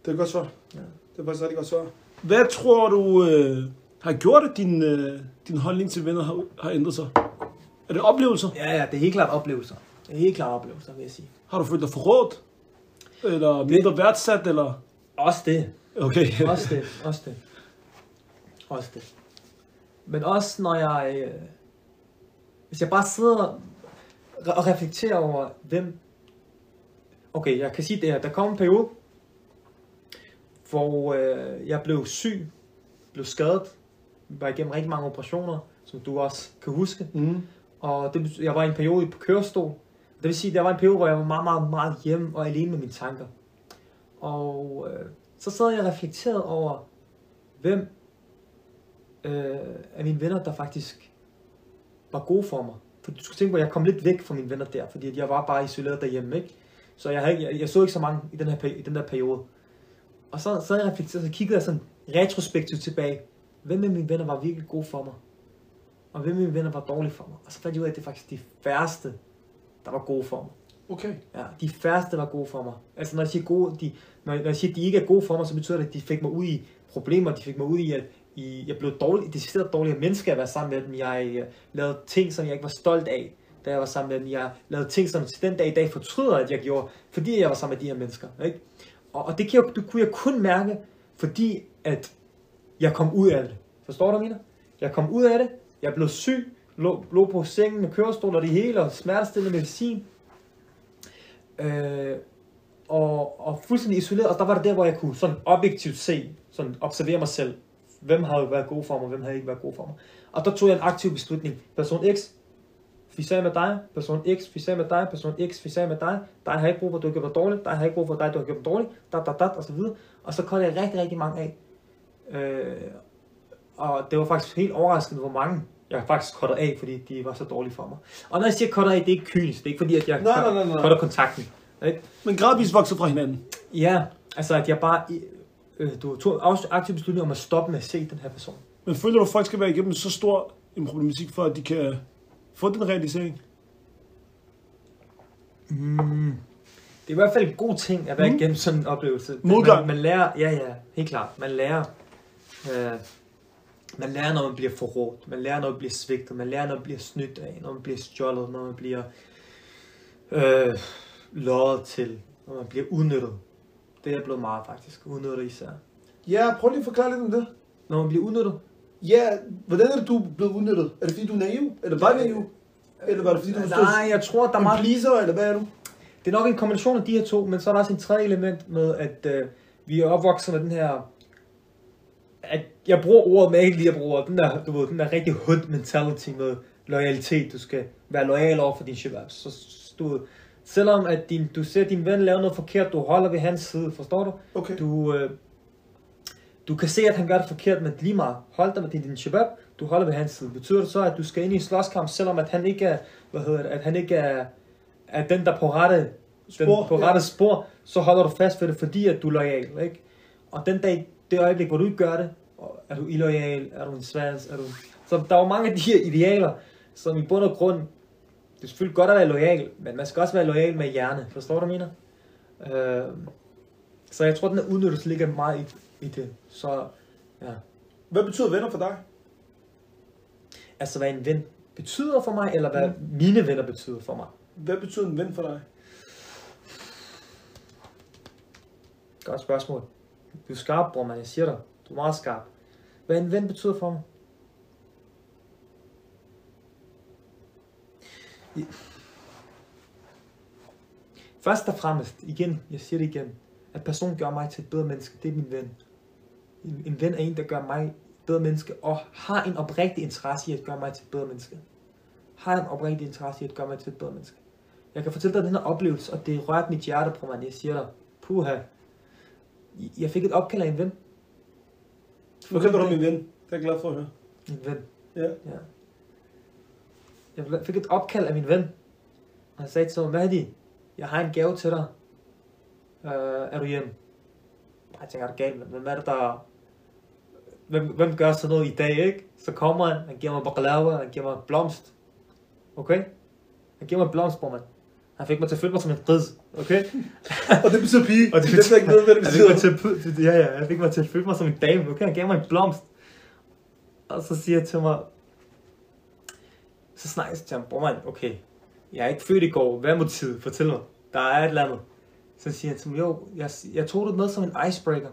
Det er et godt svar. Ja. Det er faktisk et rigtig godt svar. Hvad tror du øh, har gjort, at din, øh, din holdning til venner har, har ændret sig? Er det oplevelser? Ja, ja, det er helt klart oplevelser. Det er helt klart oplevelser, vil jeg sige. Har du følt dig forrådt? Eller mindre værdsat? Eller? Også det. Okay. Også det. Også det. Også det. Men også når jeg... Øh, hvis jeg bare sidder og reflekterer over, hvem... Okay, jeg kan sige det her. Der kom en periode, hvor øh, jeg blev syg, blev skadet, var igennem rigtig mange operationer, som du også kan huske. Mm. Og det, jeg var i en periode på kørestol. Det vil sige, at der var en periode, hvor jeg var meget, meget, meget hjemme og alene med mine tanker. Og øh, så sad jeg og reflekterede over, hvem øh, af mine venner, der faktisk var gode for mig. For du skal tænke på, at jeg kom lidt væk fra mine venner der, fordi jeg var bare isoleret derhjemme, ikke? Så jeg, havde, jeg, jeg så ikke så mange i den, her, i den der periode. Og så, så jeg reflekterede, så kiggede jeg sådan retrospektivt tilbage. Hvem af mine venner var virkelig gode for mig? Og hvem af mine venner var dårlige for mig? Og så fandt jeg ud af, at det er faktisk de færreste, der var gode for mig. Okay. Ja, de færreste var gode for mig. Altså når jeg siger, gode, de, når, når jeg siger, at de ikke er gode for mig, så betyder det, at de fik mig ud i problemer. De fik mig ud i, at i, jeg blev dårlig, decideret dårligere menneske at være sammen med dem. Jeg øh, lavede ting, som jeg ikke var stolt af, da jeg var sammen med dem. Jeg lavede ting, som til den dag i dag fortryder, at jeg gjorde, fordi jeg var sammen med de her mennesker. Ikke? Og, og det, kan jeg, det kunne jeg kun mærke, fordi at jeg kom ud af det. Forstår du, Mina? Jeg kom ud af det. Jeg blev syg. Lå, lå på sengen med kørestol og det hele, og smertestillende medicin. Øh, og, og fuldstændig isoleret, og der var det der, hvor jeg kunne sådan objektivt se, sådan observere mig selv. Hvem havde været god for mig, hvem havde ikke været god for mig. Og der tog jeg en aktiv beslutning. Person X, vi sagde med dig, person X, vi sagde med dig, person X, vi sagde med dig, dig har ikke brug for, du har gjort mig dårligt, dig har ikke brug for dig, du har gjort mig dårligt, dat, dat, dat, og så videre. Og så koldte jeg rigtig, rigtig mange af. Øh, og det var faktisk helt overraskende, hvor mange jeg faktisk kottet af, fordi de var så dårlige for mig. Og når jeg siger kottet af, det er ikke kynisk, det er ikke fordi, at jeg Nej, nej, nej, nej. cutter kontakten. Ikke? Men gradvist vokset fra hinanden. Ja, altså at jeg bare, øh, du tog en aktiv beslutning om at stoppe med at se den her person. Men føler du, at folk skal være igennem så stor en problematik, for at de kan få den realisering? Mm. Det er i hvert fald en god ting at være Mm. igennem sådan en oplevelse. Modgang. Man, man lærer, ja ja, helt klart. Man lærer, øh, man lærer, når man bliver forrådt. Man lærer, når man bliver svigtet. Man lærer, når man bliver snydt af. Når man bliver stjålet. Når man bliver øh, løjet til. Når man bliver udnyttet. Det er jeg blevet meget faktisk. Udnyttet især. Ja, prøv lige at forklare lidt om det. Når man bliver udnyttet. Ja, hvordan er det, du er blevet udnyttet? Er det fordi, du er naiv? Eller var naiv? Eller var det fordi, du forstod Nej, jeg tror, der er meget... pleaser, eller hvad er du? Det er nok en kombination af de her to, men så er der også en tredje element med, at øh, vi er opvokset med den her, at jeg bruger ordet, men jeg ikke lige at bruge den der, du ved, den der rigtig hood mentality med loyalitet. Du skal være lojal over for din shabab. Så du ved, selvom at din, du ser din ven lave noget forkert, du holder ved hans side, forstår du? Okay. Du, øh, du kan se, at han gør det forkert, men lige meget. Hold dig med din, din shabab, du holder ved hans side. Betyder det så, at du skal ind i en slåskamp, selvom at han ikke er, hvad hedder det, at han ikke er, er den, der på rette Spor, den, på ja. rette spor, så holder du fast ved det, fordi at du er lojal, ikke? Og den dag, det øjeblik, hvor du ikke gør det, er du illoyal, er du en svans, er du... Så der er jo mange af de her idealer, som i bund og grund, det er selvfølgelig godt at være lojal, men man skal også være lojal med hjerne, forstår du, mener? Øh, så jeg tror, den her udnyttelse ligger meget i, i det. Så ja, Hvad betyder venner for dig? altså hvad en ven betyder for mig, eller hvad mine venner betyder for mig. Hvad betyder en ven for dig? Godt spørgsmål. Du er skarp, bror, man. Jeg siger dig. Du er meget skarp. Hvad en ven betyder for mig? Først og fremmest, igen, jeg siger det igen, at personen gør mig til et bedre menneske, det er min ven. En, en ven er en, der gør mig bedre menneske, og har en oprigtig interesse i at gøre mig til et bedre menneske. Har en oprigtig interesse i at gøre mig til et bedre menneske. Jeg kan fortælle dig den her oplevelse, og det rørte mit hjerte, bror, man. Jeg siger dig, puha, jeg fik et opkald af en ven. Fortæl dig om min ven. Det er jeg glad for at høre. En ven. Ja. Ja. Jeg fik et opkald af min ven. Og han sagde til mig, Mahdi, jeg har en gave til dig. Uh, er du hjemme? Jeg tænker, er det galt, men hvem er det, der... Hvem, hvem gør sådan noget i dag, ikke? Så kommer han, han giver mig baklava, han giver mig blomst. Okay? Han giver mig blomst, bror, mand. Han fik mig til at føle mig som en gris, okay? <laughs> Og det betyder pige. Og det betyder ikke noget, hvad det Han fik mig betyder. til, at- ja, ja, han fik mig til at føle mig som en dame. Okay, han gav mig en blomst. Og så siger jeg til mig, så snakker jeg til ham, bror mand, okay, jeg er ikke født i går, hvad er motivet? Fortæl mig, der er et eller andet. Så siger han til mig, jo, jeg, jeg tog det med som en icebreaker,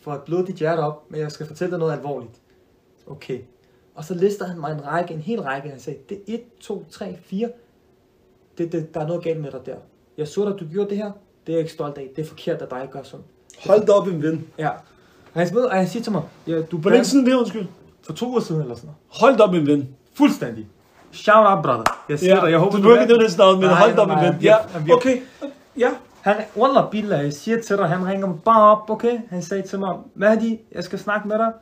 for at bløde dit hjerte op, men jeg skal fortælle dig noget alvorligt. Okay. Og så lister han mig en række, en hel række, han sagde, det er 1, 2, 3, 4, det, det, der er noget galt med dig der. Jeg så dig, du gjorde det her, det er jeg ikke stolt af, det er forkert, at dig gør sådan. Hold da op, en ven. Ja. Og han, og han siger til mig, ja, du Hvor længe siden det undskyld? For to uger siden eller sådan noget. Hold da op, en ven. Fuldstændig. Shout out, brother. Jeg siger dig, jeg håber, du behøver ikke nævne hans navn, men hold da op, en nej, ven. Ja, okay. Ja. Han, Wallah billah, jeg siger til dig, han ringer mig bare op, okay? Han sagde til mig, Mahdi, jeg skal snakke med dig.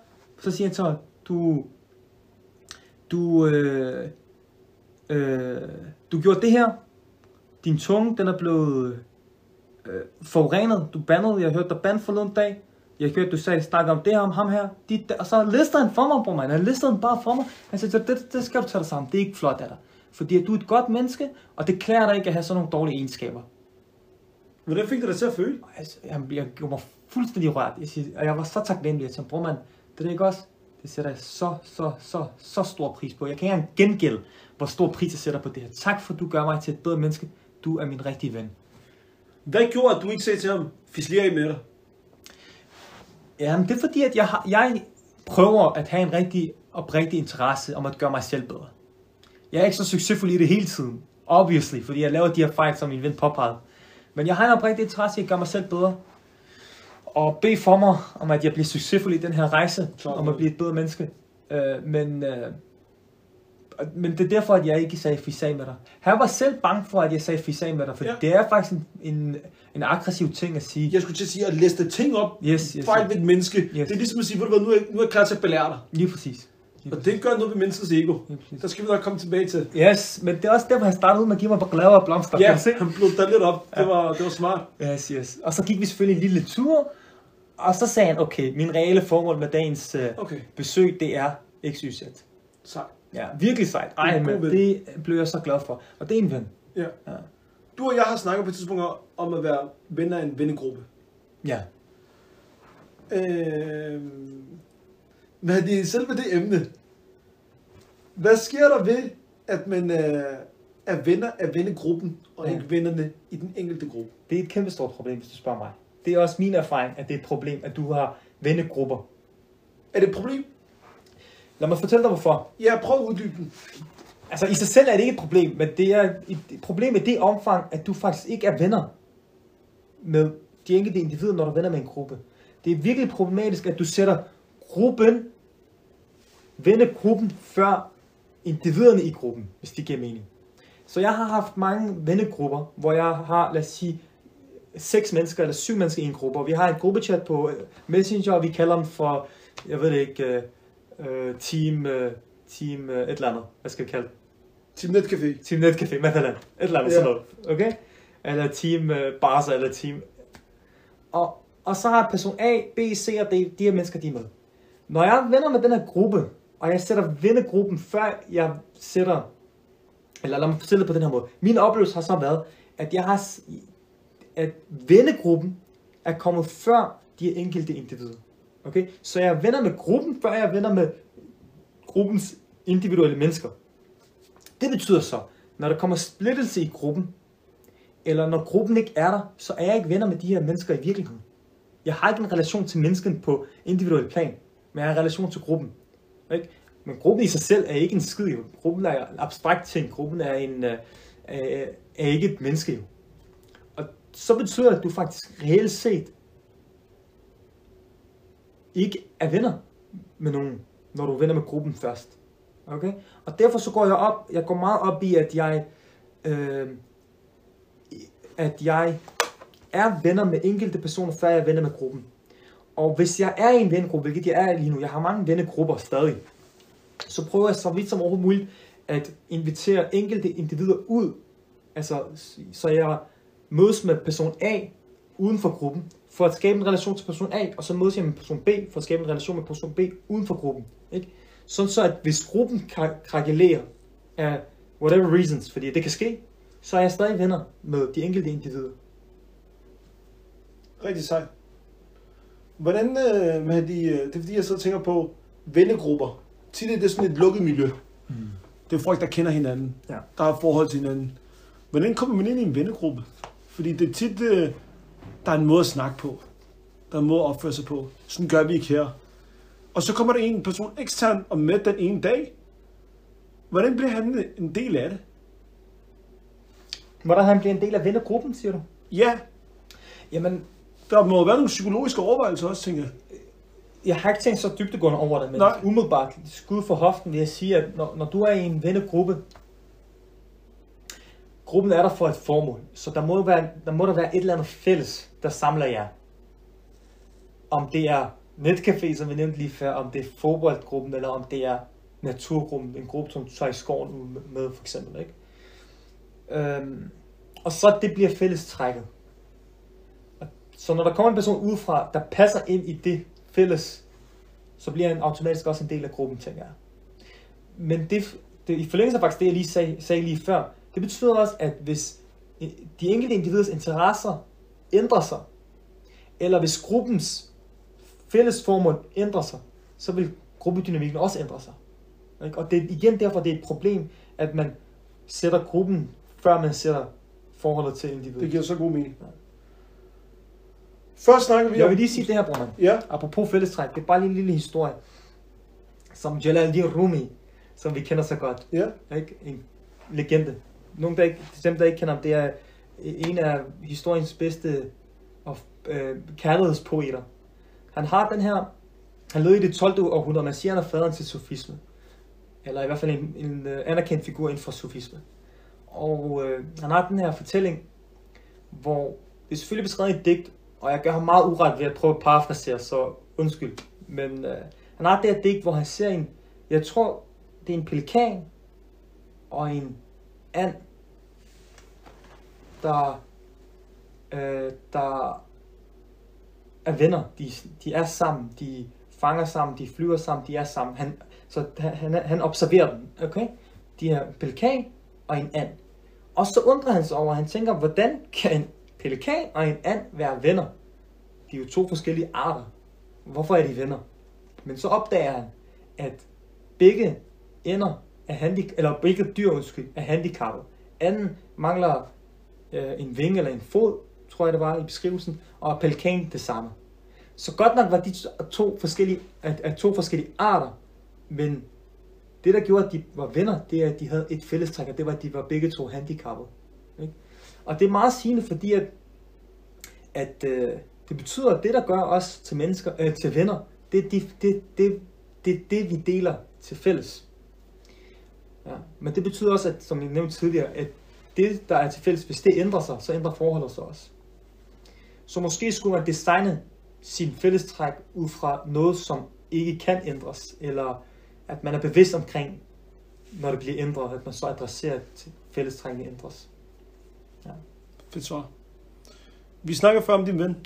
Så siger han til mig, du, du, øh, øh, du gjorde det her. Din tunge, den er blevet øh, forurenet. Du bandede, jeg hørte dig band forleden dag. Jeg hørte, du sagde, snakke om det her, om ham her. Dit, og så lister han for mig, bror man. Han lister han bare for mig. Han siger, det, det skal du tage dig sammen. Det er ikke flot af dig. Fordi du er et godt menneske, og det klæder dig ikke at have sådan nogle dårlige egenskaber. Hvordan fik du dig til at føle? Altså, jeg, jeg gjorde mig fuldstændig rørt. Jeg, siger, og jeg var så taknemmelig. Jeg tænkte, bror mand, det er det ikke også? Det sætter jeg så, så, så, så stor pris på. Jeg kan ikke engang gengælde, hvor stor pris jeg sætter på det her. Tak for, at du gør mig til et bedre menneske. Du er min rigtige ven. Hvad gjorde, at du ikke sagde til ham, fisler I med dig? Jamen, det er fordi, at jeg, har, jeg prøver at have en rigtig oprigtig interesse om at gøre mig selv bedre. Jeg er ikke så succesfuld i det hele tiden. Obviously, fordi jeg laver de her fejl, som min ven påpegede. Men jeg har en oprigtig interesse i at gøre mig selv bedre. Og bede for mig, om at jeg bliver succesfuld i den her rejse, Klart. om at blive et bedre menneske. Øh, men, øh, men det er derfor, at jeg ikke sagde fisag med dig. Han var selv bange for, at jeg sagde fisag med dig, for Ja. ja. det er faktisk en, en, en aggressiv ting at sige. Jeg skulle til at sige, at liste ting op, Yes, yes, fejl yes. ved et menneske. Yes. Det er ligesom at sige, ved du hvad, nu er jeg, nu er jeg klar til at belære dig. Lige præcis. Og det gør noget ved menneskets ego. Der skal vi nok komme tilbage til. Yes, men det er også derfor, han startede med at give mig baklava og blomster. Ja, se? han dig lidt op. Det var, det var smart. Yes, yes. Og så gik vi selvfølgelig en lille tur, og så sagde han, okay, min reelle formål med dagens uh, Okay, besøg, det er XYZ. sej. Ja, virkelig sejt. Ej, men det blev jeg så glad for. Og det er en ven. Ja. Ja. Du og jeg har snakket på et tidspunkt om at være venner af en vennegruppe. Ja. Øh, hvad er det selve det emne? Hvad sker der ved, at man øh, er venner af vennegruppen, og Ja. ikke vennerne i den enkelte gruppe? Det er et kæmpe stort problem, hvis du spørger mig. Det er også min erfaring, at det er et problem, at du har vennegrupper. Er det et problem? Lad mig fortælle dig, hvorfor. Ja, prøv at uddybe den. Altså, i sig selv er det ikke et problem, men det er et problem i det omfang, at du faktisk ikke er venner med de enkelte individer, når du er venner med en gruppe. det er virkelig problematisk, at du sætter gruppen, vennegruppen før individerne i gruppen, hvis det giver mening. Så jeg har haft mange vennegrupper, hvor jeg har, lad os sige, seks mennesker eller syv mennesker i en gruppe, og vi har en gruppechat på øh, Messenger, og vi kalder dem for, jeg ved det ikke, uh, team, uh, team uh, et eller andet, hvad skal vi kalde? Team Netcafé. Team Netcafé, hvad et eller andet Ja. sådan noget, okay? Eller team uh, Barca, eller team... Og, og så har person A, B, C og D, de her mennesker, de er med. Når jeg er venner med den her gruppe, og jeg sætter vennegruppen, før jeg sætter... Eller lad mig fortælle det på den her måde. Min oplevelse har så været, at jeg har... At vennegruppen er kommet før de enkelte individer. Okay? Så jeg vender venner med gruppen, før jeg vender venner med gruppens individuelle mennesker. Det betyder så, når der kommer splittelse i gruppen, eller når gruppen ikke er der, så er jeg ikke venner med de her mennesker i virkeligheden. Jeg har ikke en relation til mennesken på individuel plan, men jeg har en relation til gruppen. Ikke? Men gruppen i sig selv er ikke en skid jo. Gruppen er abstrakt ting. Gruppen er, en, øh, er, er ikke et menneske jo. Og så betyder det, at du faktisk reelt set ikke er venner med nogen, når du er venner med gruppen først. Okay? Og derfor så går jeg op, jeg går meget op i, at jeg, øh, at jeg er venner med enkelte personer, før jeg er venner med gruppen. Og hvis jeg er i en vennegruppe, hvilket jeg er lige nu, jeg har mange vennegrupper stadig, så prøver jeg så vidt som overhovedet muligt at invitere enkelte individer ud. Altså, så jeg mødes med person A uden for gruppen, for at skabe en relation til person A, og så mødes jeg med person B, for at skabe en relation med person B uden for gruppen. Ikke? Sådan så, at hvis gruppen krakelerer af whatever reasons, fordi det kan ske, så er jeg stadig venner med de enkelte individer. Rigtig sejt. Hvordan øh, med de, øh, det er fordi, jeg sidder og tænker på vennegrupper. Tit er det sådan et lukket miljø. Mm. Det er folk, der kender hinanden. Ja. Der har forhold til hinanden. Hvordan kommer man ind i en vennegruppe? Fordi det er tit, øh, der er en måde at snakke på. Der er en måde at opføre sig på. Sådan gør vi ikke her. Og så kommer der en person ekstern og med den ene dag. Hvordan bliver han en del af det? Hvordan han bliver en del af vennegruppen, siger du? Ja, Jamen, der må være nogle psykologiske overvejelser også, tænker jeg. jeg har ikke tænkt så dybdegående over det, men Nej. umiddelbart skud for hoften vil jeg sige, at når, når du er i en vennegruppe, gruppen er der for et formål, så der må, være, der må der være et eller andet fælles, der samler jer. Om det er netcafé, som vi nævnte lige før, om det er fodboldgruppen, eller om det er naturgruppen, en gruppe, som tager i skoven med, med for eksempel. Ikke? Øhm, og så det bliver fællestrækket. Så når der kommer en person udefra, der passer ind i det fælles, så bliver han automatisk også en del af gruppen, tænker jeg. Men det, det i forlængelse af faktisk det, jeg lige sag, sagde lige før, det betyder også, at hvis de enkelte individers interesser ændrer sig, eller hvis gruppens fælles formål ændrer sig, så vil gruppedynamikken også ændre sig. Og det er igen derfor, det er et problem, at man sætter gruppen, før man sætter forholdet til individet. Det giver så god mening. Først snakker vi Jeg om... vil lige sige det her, Brunner. Ja, Apropos fællestræk, det er bare lige en lille historie. Som Jalaluddin Rumi, som vi kender så godt. ja. Ikke? En legende. Nogle, der ikke, dem, der ikke kender ham, det er en af historiens bedste og, øh, kærlighedspoeter. Han har den her, han levede i det 12. århundrede, man siger, han er faderen til sofisme. Eller i hvert fald en, en øh, anerkendt figur inden for sofisme. Og øh, han har den her fortælling, hvor det er selvfølgelig beskrevet i et digt, og jeg gør ham meget uret ved at prøve at parafrasere, så undskyld. Men øh, han har det her digt, hvor han ser en, jeg tror, det er en pelikan og en and, der, øh, der er venner. De, de er sammen, de fanger sammen, de flyver sammen, de er sammen. Han, så han, han, observerer dem, okay? De er pelikan og en and. Og så undrer han sig over, han tænker, hvordan kan en pelikan og en and være venner? De er jo to forskellige arter. Hvorfor er de venner? Men så opdager han, at begge ender er handik eller begge dyr, undskyld, er handicappet. Anden mangler øh, en vinge eller en fod, tror jeg det var i beskrivelsen, og pelikan det samme. Så godt nok var de to forskellige, at, at to forskellige arter, men det der gjorde, at de var venner, det er, at de havde et fællestræk, og det var, at de var begge to handicappede. Ikke? Og det er meget sigende, fordi at, at øh, Det betyder, at det, der gør os til mennesker, øh, til venner, det er det, det, det, det, det, vi deler til fælles. Ja. Men det betyder også, at, som jeg nævnte tidligere, at det, der er til fælles, hvis det ændrer sig, så ændrer forholdet sig også. Så måske skulle man designe sin fællestræk ud fra noget, som ikke kan ændres, eller at man er bevidst omkring, når det bliver ændret, at man så adresserer, at fællestrækkene ændres. Ja. Fedt svar. Vi snakker før om din ven,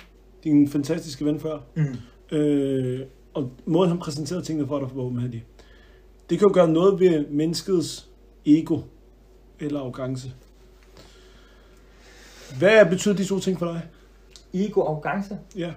din fantastiske ven før, Mm. øh, og måden han præsenterede tingene for dig for med det. Det kan jo gøre noget ved menneskets ego eller arrogance. Hvad betyder de to ting for dig? Ego og arrogance. Ja.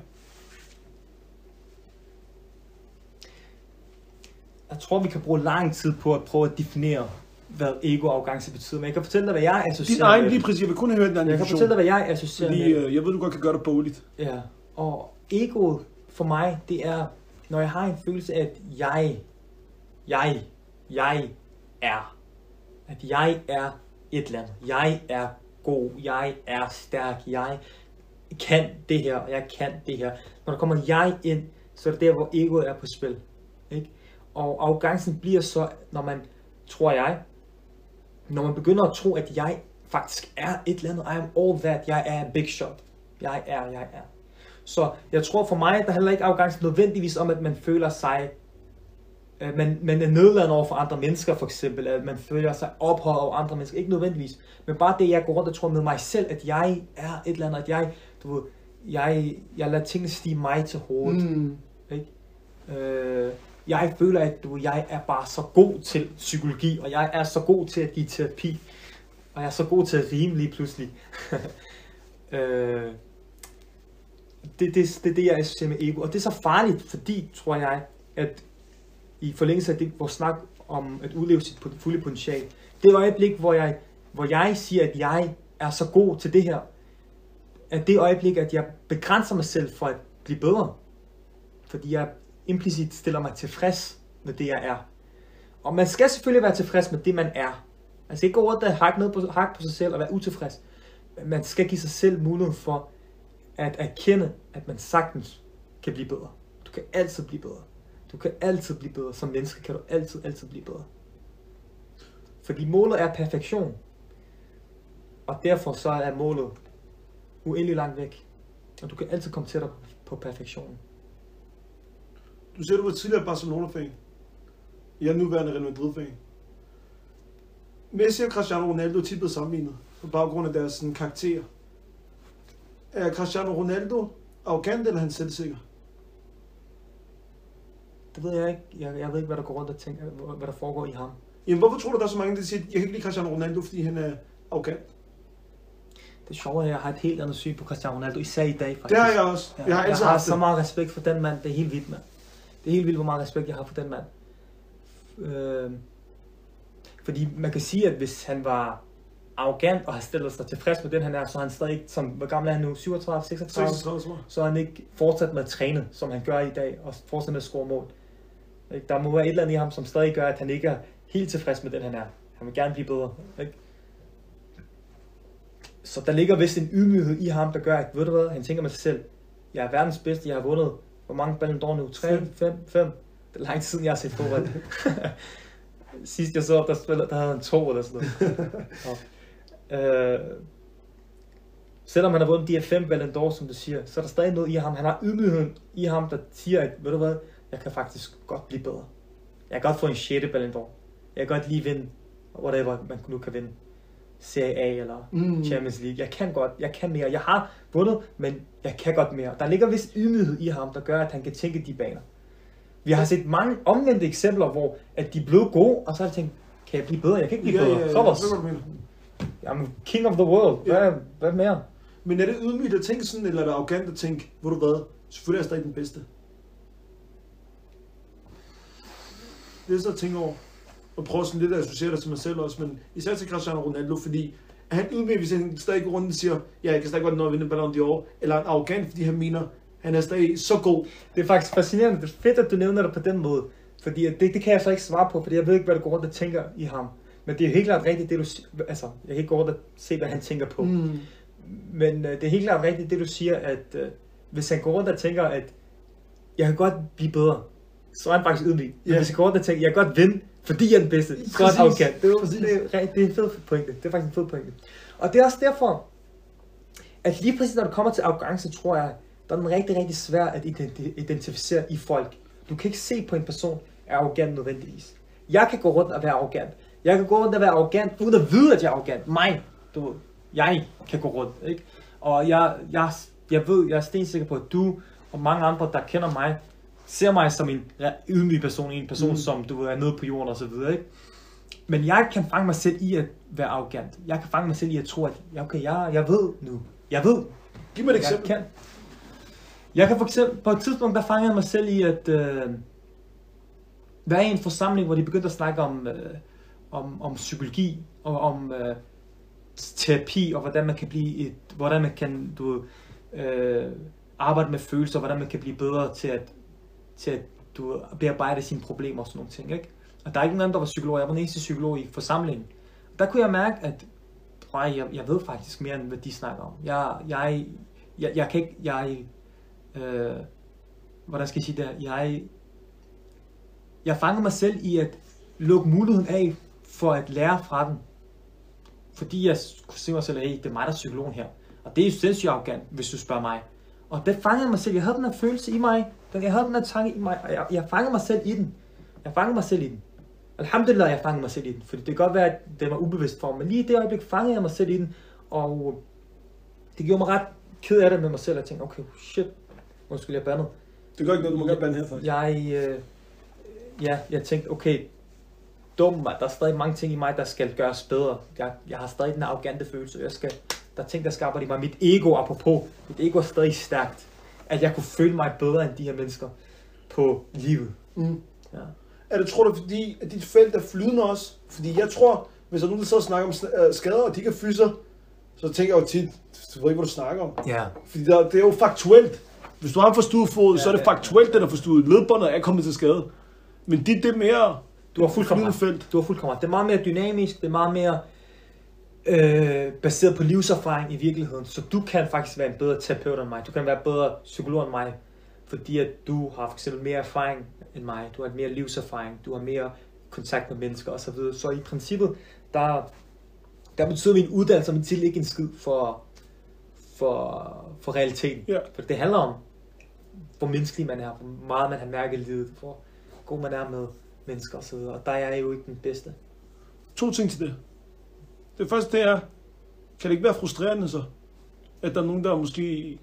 Jeg tror, vi kan bruge lang tid på at prøve at definere, hvad ego og arrogance betyder. Men jeg kan fortælle dig, hvad jeg associerer Din egen lige præcis. Jeg vil kun have hørt den anden Jeg kan fortælle dig, hvad jeg associerer Fordi med. øh, jeg ved, du godt kan gøre det bogligt. Ja, og egoet for mig, det er, når jeg har en følelse af, at jeg, jeg, jeg er. At jeg er et eller andet. Jeg er god. Jeg er stærk. Jeg kan det her, og jeg kan det her. Når der kommer jeg ind, så er det der, hvor egoet er på spil. Ikke? Og arrogancen bliver så, når man, tror jeg, når man begynder at tro, at jeg faktisk er et eller andet, I am all that, jeg er big shot. Jeg er, jeg er. Så jeg tror for mig, der handler ikke arrogance nødvendigvis om, at man føler sig, øh, man, man er nedladende over for andre mennesker for eksempel, at man føler sig ophøjet over andre mennesker. Ikke nødvendigvis, men bare det, jeg går rundt og tror med mig selv, at jeg er et eller andet, at jeg, du ved, jeg, jeg lader tingene stige mig til hovedet. Mm. Ikke? Øh, jeg føler, at du, jeg er bare så god til psykologi, og jeg er så god til at give terapi, og jeg er så god til at rime lige pludselig. <laughs> øh, det, det, det er det, jeg associerer med ego. Og det er så farligt, fordi, tror jeg, at i forlængelse af det, vores snak om at udleve sit fulde potentiale, det øjeblik, hvor jeg, hvor jeg siger, at jeg er så god til det her, at det øjeblik, at jeg begrænser mig selv for at blive bedre. Fordi jeg implicit stiller mig tilfreds med det, jeg er. Og man skal selvfølgelig være tilfreds med det, man er. Man skal ikke gå rundt og hakke, ned på, hakke på sig selv og være utilfreds. Men man skal give sig selv muligheden for at erkende, at man sagtens kan blive bedre. Du kan altid blive bedre. Du kan altid blive bedre. Som menneske kan du altid, altid blive bedre. Fordi målet er perfektion. Og derfor så er målet uendelig langt væk. Og du kan altid komme tættere på perfektionen. Du siger, du var tidligere Barcelona-fan. Jeg er nuværende Real Madrid-fan. Messi og Cristiano Ronaldo er tit blevet sammenlignet på baggrund af deres sådan, karakterer. Er Cristiano Ronaldo arrogant eller er han selvsikker? Det ved jeg ikke. Jeg, jeg ved ikke, hvad der går rundt og tænker, hvad der foregår i ham. Jamen, hvorfor tror du, der er så mange, der siger, jeg kan ikke lide Cristiano Ronaldo, fordi han er arrogant? Det sjove er, at jeg har et helt andet syn på Cristiano Ronaldo, især i dag faktisk. Det har jeg også. Ja, Jeg har jeg har så meget respekt for den mand. Det er helt vildt, mand. Det er helt vildt, hvor meget respekt jeg har for den mand. Øh, fordi man kan sige, at hvis han var arrogant og har stillet sig tilfreds med den, han er, så er han stadig ikke, som, hvor gammel er han nu? 37, 36? 36, tror jeg. Så er han ikke fortsat med at træne, som han gør i dag, og fortsat med at score mål. Ikke? Der må være et eller andet i ham, som stadig gør, at han ikke er helt tilfreds med den, han er. Han vil gerne blive bedre. Ikke? Så der ligger vist en ydmyghed i ham, der gør, at ved du hvad, han tænker med sig selv, jeg er verdens bedste, jeg har vundet, hvor mange Ballon d'Or nu? 3, Fem. 5, 5. Det er lang tid siden, jeg har set fodbold. <laughs> Sidst jeg så, der, spillede, der havde han to eller sådan noget. <laughs> Og, øh, selvom han har vundet de her fem Ballon d'Or, som du siger, så er der stadig noget i ham. Han har ydmygheden i ham, der siger, at ved du hvad, jeg kan faktisk godt blive bedre. Jeg kan godt få en 6. Ballon d'Or. Jeg kan godt lige vinde, whatever man nu kan vinde. Serie A eller Mm. Champions League. Jeg kan godt, jeg kan mere. Jeg har vundet, men jeg kan godt mere. Der ligger vist ydmyghed i ham, der gør, at han kan tænke de baner. Vi har set mange omvendte eksempler, hvor at de blevet gode, og så har de tænkt, kan jeg blive bedre? Jeg kan ikke blive Ja, bedre. ja, ja, jeg du mener. I'm king of the world. Hvad, hvad mere? Men er det ydmygt at tænke sådan, eller er det arrogant at tænke, hvor du hvad, selvfølgelig er jeg stadig den bedste? Det er så at tænke over, og prøve sådan lidt at associere dig til mig selv også, men især til Cristiano Ronaldo, fordi han hvis han stadig rundt og siger, ja, jeg kan stadig godt nå at vinde Ballon d'Or, eller er han arrogant, fordi han mener, han er stadig så god. Det er faktisk fascinerende. Det er fedt, at du nævner det på den måde. Fordi det, det kan jeg så ikke svare på, fordi jeg ved ikke, hvad der går rundt og tænker i ham. Men det er helt klart rigtigt, det du siger. Altså, jeg kan ikke gå rundt og se, hvad han tænker på. Mm. Men øh, det er helt klart rigtigt, det du siger, at øh, hvis han går rundt og tænker, at jeg kan godt blive bedre, så er han faktisk ydmyg. Ja. hvis og tænker, jeg kan godt vinde, fordi jeg er den bedste, er Præcis. Det er, Præcis. det, er, re- det er en fed pointe. Det er faktisk en fed pointe. Og det er også derfor, at lige præcis når det kommer til arrogance, tror jeg, der er den rigtig, rigtig svær at identi- identificere i folk. Du kan ikke se på en person er arrogant nødvendigvis. Jeg kan gå rundt og være arrogant. Jeg kan gå rundt og være arrogant, uden at vide, at jeg er arrogant. Mig, du jeg kan gå rundt, ikke? Og jeg, jeg, jeg ved, jeg er stensikker på, at du og mange andre, der kender mig, ser mig som en ydmyg person, en person, Mm. som du ved, er nede på jorden og så videre, ikke? Men jeg kan fange mig selv i at være arrogant. Jeg kan fange mig selv i at tro, at okay, jeg, jeg ved nu. Jeg ved, Giv mig et jeg eksempel. kan. Jeg kan for eksempel, på et tidspunkt, der fangede jeg mig selv i at øh, være i en forsamling, hvor de begyndte at snakke om, øh, om, om psykologi og om øh, terapi og hvordan man kan blive et, hvordan man kan du, øh, arbejde med følelser, hvordan man kan blive bedre til at, til at du, bearbejder sine problemer og sådan nogle ting. Ikke? Og der er ikke nogen anden, der var psykolog. Jeg var den eneste psykolog i forsamlingen. Der kunne jeg mærke, at jeg, jeg ved faktisk mere, end hvad de snakker om. Jeg, jeg, jeg, jeg kan ikke, jeg, øh, hvordan skal jeg sige det, jeg, jeg fanger mig selv i at lukke muligheden af for at lære fra den. Fordi jeg kunne se mig selv, at hey, det er mig, der er psykologen her. Og det er jo sindssygt arrogant, hvis du spørger mig. Og det fangede mig selv. Jeg havde den her følelse i mig. Den- Jeg havde den her tanke i mig, og jeg, jeg fangede mig selv i den. Jeg fangede mig selv i den. Alhamdulillah, jeg fangede mig selv i den. Fordi det kan godt være, at det var ubevidst for mig. Men lige i det øjeblik fangede jeg mig selv i den. Og det gjorde mig ret ked af det med mig selv. Jeg tænkte, okay, shit. Undskyld, jeg bandet. Det gør ikke noget, du må godt bande her, faktisk. Jeg, øh, ja, jeg tænkte, okay, dum mig. Der er stadig mange ting i mig, der skal gøres bedre. Jeg, jeg har stadig den arrogante følelse. Jeg skal, der er ting, der arbejde i mig. Mit ego, apropos, mit ego er stadig stærkt. At jeg kunne føle mig bedre end de her mennesker på livet. Mm. Ja. Er det, tror du, fordi at dit felt er flydende også? Fordi jeg tror, hvis der er nogen, der sidder og snakker om øh, skader, og de kan fyse, så tænker jeg jo tit, du ved ikke, hvad du snakker om. Ja. Fordi der, det er jo faktuelt. Hvis du har en forstuet fod, ja, Ja, så er det ja, ja. faktuelt, den er forstuet. Ledbåndet er kommet til skade. Men dit, det er mere Du har fuldkommen felt. Du har fuldkommen ret. Det er meget mere dynamisk, det er meget mere øh, baseret på livserfaring i virkeligheden. Så du kan faktisk være en bedre terapeut end mig. Du kan være bedre psykolog end mig. Fordi at du har for eksempel mere erfaring end mig. Du har mere livserfaring. Du har mere kontakt med mennesker osv. Så, så i princippet, der, der betyder min uddannelse og min titel ikke en skid for, for, for realiteten. Ja. For det handler om, hvor menneskelig man er, hvor meget man har mærket livet, hvor god man er med mennesker osv. Og der er jeg jo ikke den bedste. To ting til det. Det første, det er, kan det ikke være frustrerende så, at der er nogen, der måske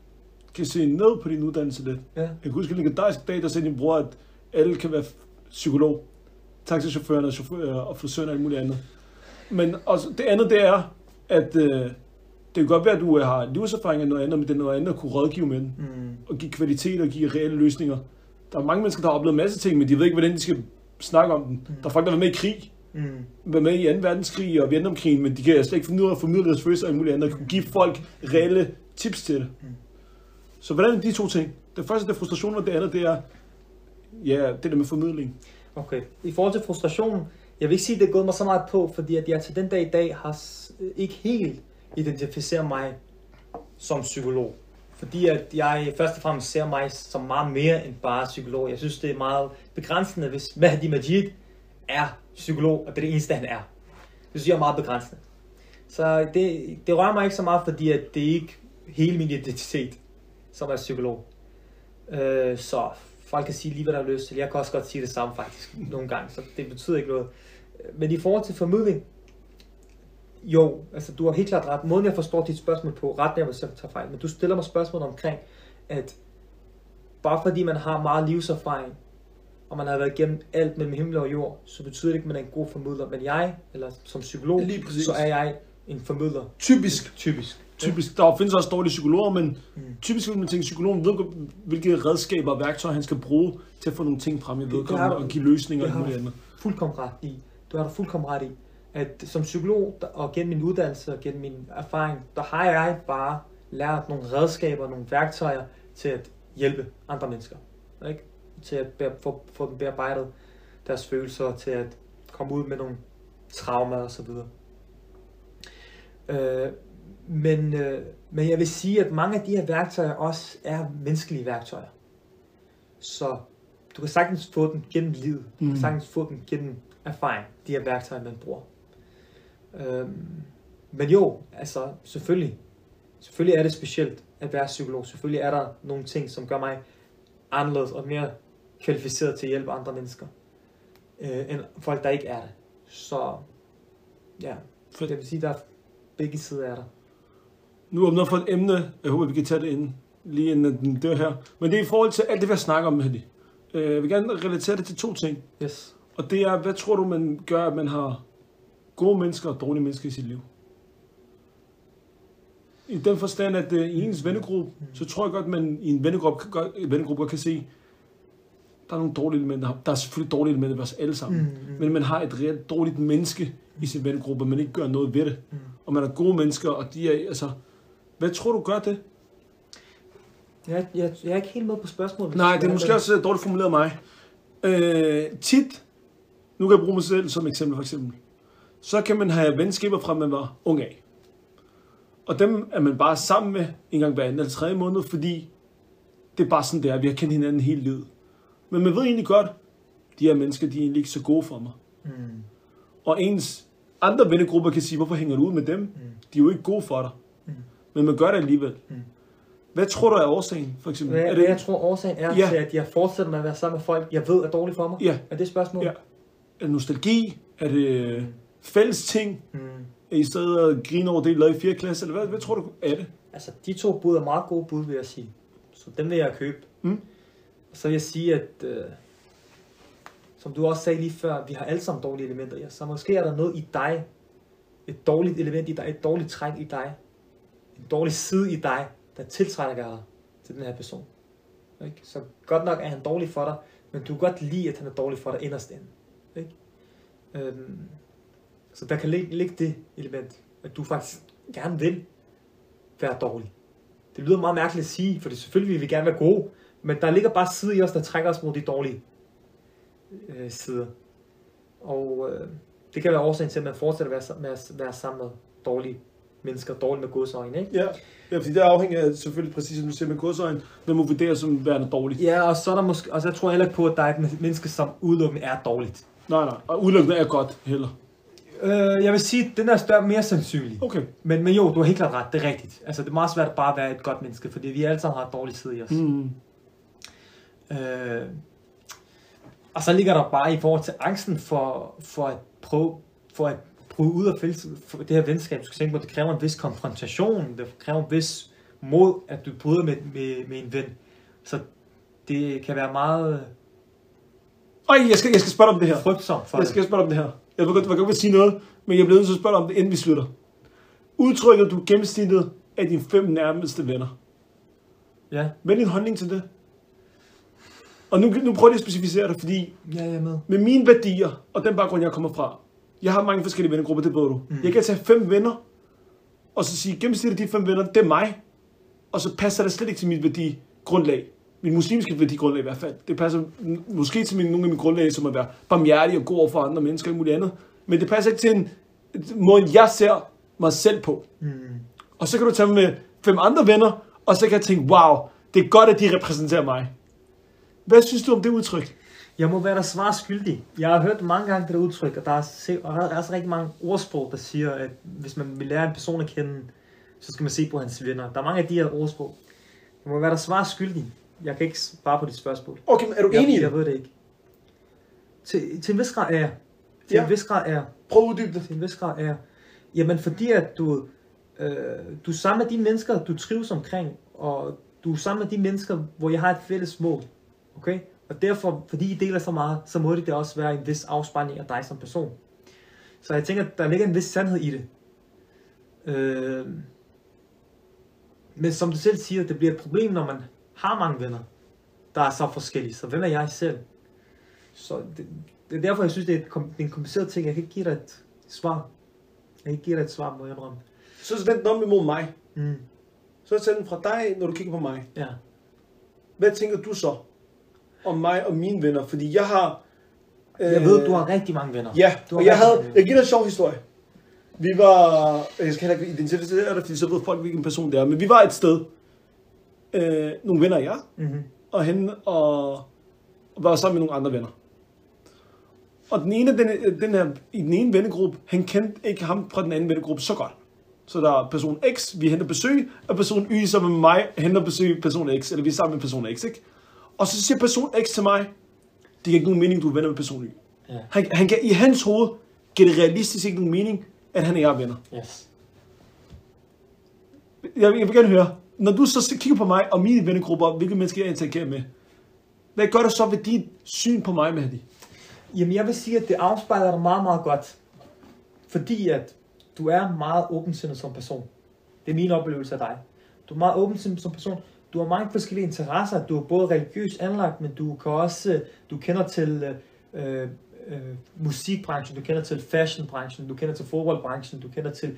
kan se ned på din uddannelse lidt. Ja. Jeg kan huske en legendarisk dag, der sagde din bror, at alle kan være psykolog. Taxichaufføren og, chauffør, og frisøren og alt muligt andet. Men også, det andet, det er, at øh, det kan godt være, at du øh, har livserfaring af noget andet, men det er noget andet at kunne rådgive med Mm. og give kvalitet og give reelle løsninger. Der er mange mennesker, der har oplevet en masse ting, men de ved ikke, hvordan de skal snakke om den. Der er folk, der har været med i krig, Mm. været med i 2. verdenskrig og Vietnamkrigen, men de kan slet ikke finde ud af at formidle deres følelser og muligt andet, og kunne give folk reelle tips til det. Mm. Så hvordan er de to ting? Det første det er frustration, og det andet det er, ja, det der med formidling. Okay. I forhold til frustrationen, jeg vil ikke sige, at det er gået mig så meget på, fordi at jeg til den dag i dag har ikke helt identificeret mig som psykolog. Fordi at jeg først og fremmest ser mig som meget mere end bare psykolog. Jeg synes, det er meget begrænsende, hvis Mahdi Majid er psykolog, og det er det eneste, han er. Det synes jeg er meget begrænsende. Så det, det rører mig ikke så meget, fordi at det er ikke hele min identitet, som er psykolog. Øh, så folk kan sige lige, hvad der er lyst til. Jeg kan også godt sige det samme faktisk nogle gange, så det betyder ikke noget. Men i forhold til formidling, jo, altså du har helt klart ret. Måden jeg forstår dit spørgsmål på, ret jeg hvis jeg tager fejl, men du stiller mig spørgsmål omkring, at bare fordi man har meget livserfaring, og man har været igennem alt mellem himmel og jord, så betyder det ikke, at man er en god formidler. Men jeg, eller som psykolog, Lige præcis. så er jeg en formidler. Typisk. Typisk. Typisk. Der findes også dårlige psykologer, men Mm. typisk vil man tænke, at psykologen ved, hvilke redskaber og værktøjer han skal bruge til at få nogle ting frem i vedkommende og give løsninger og muligt andet. fuldkommen ret i. Du har da fuldkommen ret i, at som psykolog og gennem min uddannelse og gennem min erfaring, der har jeg bare lært nogle redskaber, nogle værktøjer til at hjælpe andre mennesker. Ikke? Til at bear, få, få dem bearbejdet deres følelser, til at komme ud med nogle traumer og så videre. Øh, men, øh, men jeg vil sige, at mange af de her værktøjer også er menneskelige værktøjer. Så du kan sagtens få dem gennem livet. Du Mm. kan sagtens få dem gennem erfaring, de her værktøjer, man bruger. Øhm, men jo, altså selvfølgelig, selvfølgelig er det specielt at være psykolog. Selvfølgelig er der nogle ting, som gør mig anderledes og mere kvalificeret til at hjælpe andre mennesker, øh, end folk, der ikke er det. Så ja, Fedt. det vil sige, der er begge sider af der. Nu åbner for et emne. Jeg håber, vi kan tage det ind, lige inden den dør her. Men det er i forhold til alt det, vi har snakket om, Hedy. Øh, Jeg vil gerne relatere det til to ting. Yes. Og det er, hvad tror du, man gør, at man har gode mennesker og dårlige mennesker i sit liv? I den forstand, at øh, i ens vennegruppe, så tror jeg godt, at man i en vennegruppe, vennegruppe godt kan se, der er nogle dårlige elementer. Der er selvfølgelig dårlige elementer ved os alle sammen. Mm, Mm. Men man har et reelt dårligt menneske i sin vennegruppe, man ikke gør noget ved det. Mm. Og man er gode mennesker, og de er, altså... Hvad tror du gør det? Jeg, jeg, jeg er ikke helt med på spørgsmålet. Nej, det er måske også øh, dårligt formuleret af mig. Øh, tit, nu kan jeg bruge mig selv som eksempel for eksempel, så kan man have venskaber fra, man var ung af. Og dem er man bare sammen med en gang hver anden eller tredje måned, fordi det er bare sådan, det er. Vi har kendt hinanden hele livet. Men man ved egentlig godt, de her mennesker, de er egentlig ikke så gode for mig. Mm. Og ens andre vennegrupper kan sige, hvorfor hænger du ud med dem? De er jo ikke gode for dig. Mm. Men man gør det alligevel. Mm. Hvad tror du er årsagen, for eksempel? Hvad, er det, jeg tror årsagen er Ja. til, at jeg fortsætter med at være sammen med folk, jeg ved er dårligt for mig? Ja. Er det spørgsmål? Ja. er det nostalgi? Er det øh, fælles ting? Mm. Er I stedet at grine over det, I lavede i 4. klasse? Eller hvad, hvad tror du er det? Altså, de to bud er meget gode bud, vil jeg sige. Så dem vil jeg købe. Mm. Og så vil jeg sige, at øh, som du også sagde lige før, vi har alle sammen dårlige elementer i os. Så måske er der noget i dig, et dårligt element i dig, et dårligt træk i dig, en dårlig side i dig, der tiltrækker dig til den her person. Ikke? Så godt nok er han dårlig for dig, men du kan godt lide, at han er dårlig for dig inderst inde. Ikke? Øhm, så der kan ligge, ligge det element, at du faktisk gerne vil være dårlig. Det lyder meget mærkeligt at sige, for det selvfølgelig vil vi gerne være gode, men der ligger bare sider i os, der trækker os mod de dårlige øh, sider. Og øh, det kan være årsagen til, at man fortsætter med at, med at være sammen med dårlige mennesker, dårlige med godsøjne, ikke? Ja. ja, fordi det afhænger af selvfølgelig præcis, som du siger med godsøjen, hvad man vurderer som værende dårligt. Ja, og så er der måske, og så tror jeg heller ikke på, at der er et menneske, som udelukkende er dårligt. Nej, nej. Og udelukkende er godt heller. Øh, jeg vil sige, at den er større, mere sandsynlig. Okay. Men, men jo, du har helt klart ret, det er rigtigt. Altså, det er meget svært at bare være et godt menneske, fordi vi alle sammen har et dårligt side i os. Mm. Øh, og så ligger der bare i forhold til angsten for, for at prøve, for at prøve ud af det her venskab. Du skal tænke på, det kræver en vis konfrontation. Det kræver en vis mod, at du bryder med, med, med en ven. Så det kan være meget Ej, jeg skal, jeg skal spørge dig om det her. frygtsomt for Jeg skal spørge dig om det her. Jeg vil godt, jeg vil godt sige noget, men jeg bliver nødt til at spørge dig om det, inden vi slutter. Udtrykker du gennemsnittet af dine fem nærmeste venner? Ja, Hvad er din holdning til det? Og nu, nu prøver jeg at specificere det, fordi ja, jeg er med. med mine værdier og den baggrund, jeg kommer fra, jeg har mange forskellige vennegrupper, det ved du. Mm. Jeg kan tage fem venner, og så sige, gennemsnittet af de fem venner, det er mig. Og så passer det slet ikke til mit værdigrundlag. Min muslimske værdigrundlag i hvert fald. Det passer måske til min, nogle af mine grundlag, som at være barmhjertig og god over for andre mennesker og muligt andet. Men det passer ikke til en måde, jeg ser mig selv på. Mm. Og så kan du tage med fem andre venner, og så kan jeg tænke, wow, det er godt, at de repræsenterer mig. Hvad synes du om det udtryk? Jeg må være der svar skyldig. Jeg har hørt mange gange det der udtryk, og der er, se- og der er også rigtig mange ordsprog, der siger, at hvis man vil lære en person at kende, så skal man se på hans venner. Der er mange af de her ordsprog. Jeg må være der svar skyldig. Jeg kan ikke svare på dit spørgsmål. Okay, men er du Jeg, enig i jeg ved det ikke. Til, til en vis grad er jeg. Til Ja. en vis grad er jeg. Prøv at uddybe det. Til en vis grad er jeg. Jamen fordi at du, øh, du er sammen med de mennesker, du trives omkring, og du er sammen med de mennesker, hvor jeg har et fælles mål. Okay? Og derfor, fordi I deler så meget, så må det også være en vis afspejling af dig som person. Så jeg tænker, at der ligger en vis sandhed i det. Øh, men som du selv siger, det bliver et problem, når man har mange venner, der er så forskellige. Så hvem er jeg selv? Så det, det er derfor, jeg synes, det er, et, det er en kompliceret ting. Jeg kan ikke give dig et svar. Jeg kan ikke give dig et svar, må jeg indrømme. Så vend den om imod mig. Mm. Så tag den fra dig, når du kigger på mig. Ja. Hvad tænker du så om mig og mine venner? Fordi jeg har... Jeg ved, du har rigtig mange venner. Ja, Du og jeg havde... Jeg giver dig en sjov historie. Vi var, jeg skal heller ikke identificere det, fordi så ved folk, hvilken person det er, men vi var et sted, øh, nogle venner af jer, Mm-hmm. og hende og, og var sammen med nogle andre venner. Og den ene, den, den her, i den ene vennegruppe, han kendte ikke ham fra den anden vennegruppe så godt. Så der er person X, vi henter besøg, og person Y sammen med mig henter besøg person X, eller vi er sammen med person X, ikke? Og så siger person X til mig, det giver ikke nogen mening, du er venner med person Y. Ja. Han, han kan, I hans hoved giver det realistisk ikke nogen mening, at han og jeg er venner. Yes. Jeg, jeg vil gerne høre, når du så kigger på mig og mine vennegrupper, hvilke mennesker jeg interagerer med, hvad gør du så ved dit syn på mig, Mahdi? Jamen, jeg vil sige, at det afspejler dig meget, meget godt. Fordi at du er meget åbensindet som person. Det er min oplevelse af dig. Du er meget åbensindet som person. Du har mange forskellige interesser. Du er både religiøst anlagt, men du kan også, øh, du kender til øh, øh, musikbranchen, du kender til fashionbranchen, du kender til fodboldbranchen, du kender til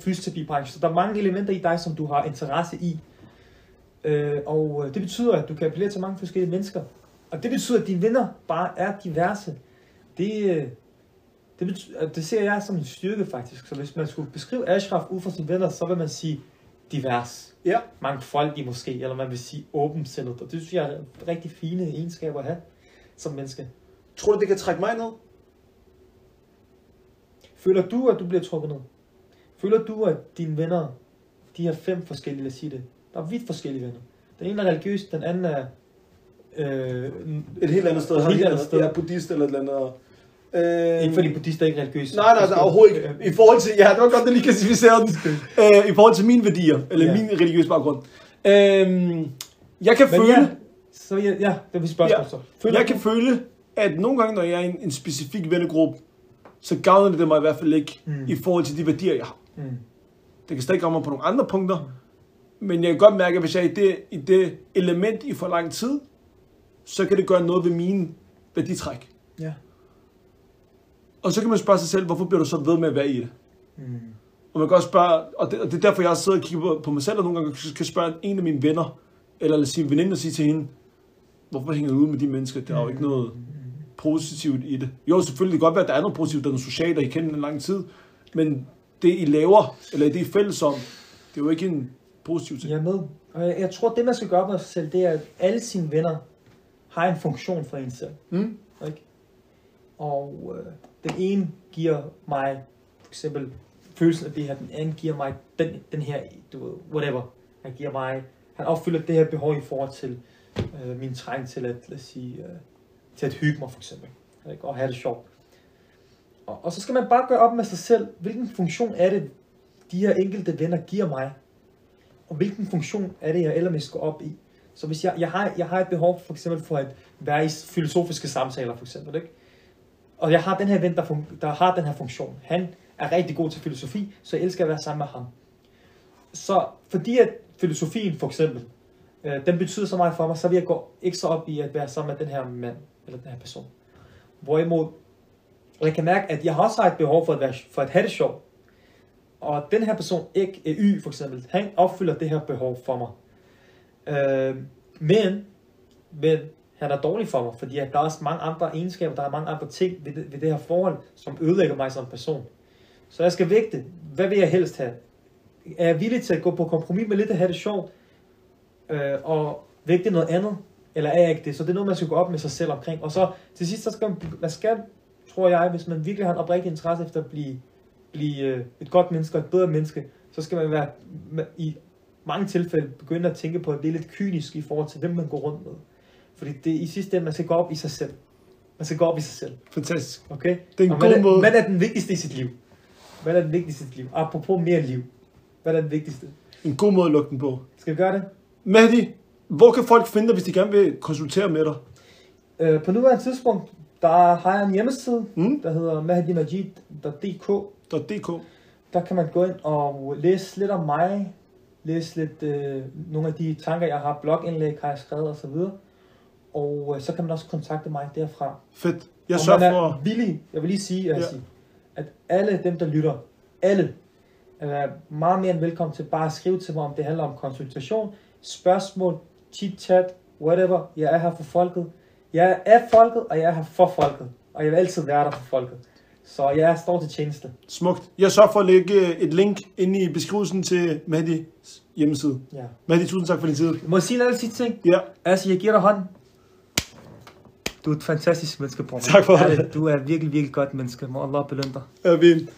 fysioterapibranchen. Så der er mange elementer i dig, som du har interesse i. Øh, og øh, det betyder, at du kan appellere til mange forskellige mennesker. Og det betyder, at dine venner bare er diverse. Det, øh, det, betyder, det ser jeg som en styrke faktisk. Så hvis man skulle beskrive Ashraf ud fra sine venner, så vil man sige divers. Ja. Mangfoldig måske, eller man vil sige åbensindet. Og det synes jeg er rigtig fine egenskaber at have som menneske. Tror du, det kan trække mig ned? Føler du, at du bliver trukket ned? Føler du, at dine venner, de har fem forskellige, lad os sige det. Der er vidt forskellige venner. Den ene er religiøs, den anden er... Øh, Et helt andet sted. Et helt andet sted. Ja, buddhist eller et eller andet. Øh, ikke fordi buddhister er ikke religiøse. Nej, nej, nej, overhovedet ikke. I forhold til, ja, det var godt, at lige klassificerede den. Øh, I forhold til mine værdier, eller Ja. min religiøse baggrund. Øh, jeg kan Men føle, ja, så ja, ja, det er spørgsmål Ja. så. Føler jeg du- kan føle, at nogle gange, når jeg er i en, en specifik vennegruppe, så gavner det mig i hvert fald ikke Mm. i forhold til de værdier, jeg har. Mm. Det kan stadig mig på nogle andre punkter, men jeg kan godt mærke, at hvis jeg er i det, i det element i for lang tid, så kan det gøre noget ved mine værditræk. Ja. Og så kan man spørge sig selv, hvorfor bliver du så ved med at være i det? Mm. Og man kan også spørge, og det, og det er derfor, jeg sidder og kigger på, på mig selv, og nogle gange kan spørge en af mine venner, eller lad os sige en veninde og sige til hende, hvorfor hænger du ud med de mennesker? Der er jo ikke noget positivt i det. Jo, selvfølgelig det kan godt være, at der er noget positivt, der er noget socialt, og I kender en lang tid, men det I laver, eller det I er fælles om, det er jo ikke en positiv ting. Jeg er med. Og jeg, jeg tror, det man skal gøre med sig selv, det er, at alle sine venner har en funktion for en selv. Mm? Ikke? Og øh, den ene giver mig for eksempel følelsen af det her, den anden giver mig den, den her, du ved, whatever. Han giver mig, han opfylder det her behov i forhold til øh, min træng til at, lad os sige, øh, til at hygge mig for eksempel. Ikke? Og have det sjovt. Og, og så skal man bare gøre op med sig selv, hvilken funktion er det, de her enkelte venner giver mig, og hvilken funktion er det, jeg allermest går op i. Så hvis jeg, jeg, har, jeg har et behov for eksempel for at være i filosofiske samtaler for eksempel, ikke? Og jeg har den her ven, der, fun- der har den her funktion. Han er rigtig god til filosofi, så jeg elsker at være sammen med ham. Så fordi at filosofien for eksempel, øh, den betyder så meget for mig, så vil jeg gå ekstra op i at være sammen med den her mand, eller den her person. Hvorimod, jeg kan mærke, at jeg har også har et behov for at, være, for at have det sjovt. Og den her person, ikke øh, Y for eksempel, han opfylder det her behov for mig. Øh, men, men han er dårlig for mig, fordi at der er også mange andre egenskaber, der er mange andre ting ved det, ved det her forhold, som ødelægger mig som person. Så jeg skal vægte, hvad vil jeg helst have? Er jeg villig til at gå på kompromis med lidt at have det sjovt, øh, og vægte noget andet, eller er jeg ikke det? Så det er noget, man skal gå op med sig selv omkring. Og så til sidst, så skal man, man skal, tror jeg, hvis man virkelig har en oprigtig interesse efter at blive, blive øh, et godt menneske og et bedre menneske, så skal man være i mange tilfælde begynde at tænke på, at det er lidt kynisk i forhold til, dem, man går rundt med. Fordi det i sidste ende, man skal gå op i sig selv. Man skal gå op i sig selv. Fantastisk. Okay? Det er en Og god hvad, er, måde. hvad er den vigtigste i sit liv? Hvad er den vigtigste i sit liv? Apropos mere liv. Hvad er den vigtigste? En god måde at lukke den på. Skal vi gøre det? Mahdi, hvor kan folk finde dig, hvis de gerne vil konsultere med dig? Øh, på nuværende tidspunkt, der har jeg en hjemmeside, Mm? der hedder mahdimajid.dk. .dk. Der kan man gå ind og læse lidt om mig, læse lidt øh, nogle af de tanker, jeg har, blogindlæg har jeg skrevet osv og øh, så kan man også kontakte mig derfra. Fedt. Jeg sørger for... villig, jeg vil lige sige, altså, ja. at alle dem, der lytter, alle, er meget mere end velkommen til bare at skrive til mig, om det handler om konsultation, spørgsmål, chit-chat, whatever. Jeg er her for folket. Jeg er af folket, og jeg er her for folket. Og jeg vil altid være der for folket. Så jeg står til tjeneste. Smukt. Jeg sørger for at lægge øh, et link ind i beskrivelsen til Maddie hjemmeside. Ja. Maddie, tusind tak for din tid. Må jeg sige en anden sidste ting? Ja. Altså, jeg giver dig hånd. Du er et fantastisk menneske, bror. Tak for det. Du er virkelig, virkelig godt menneske. Må Allah belønne dig. Amen.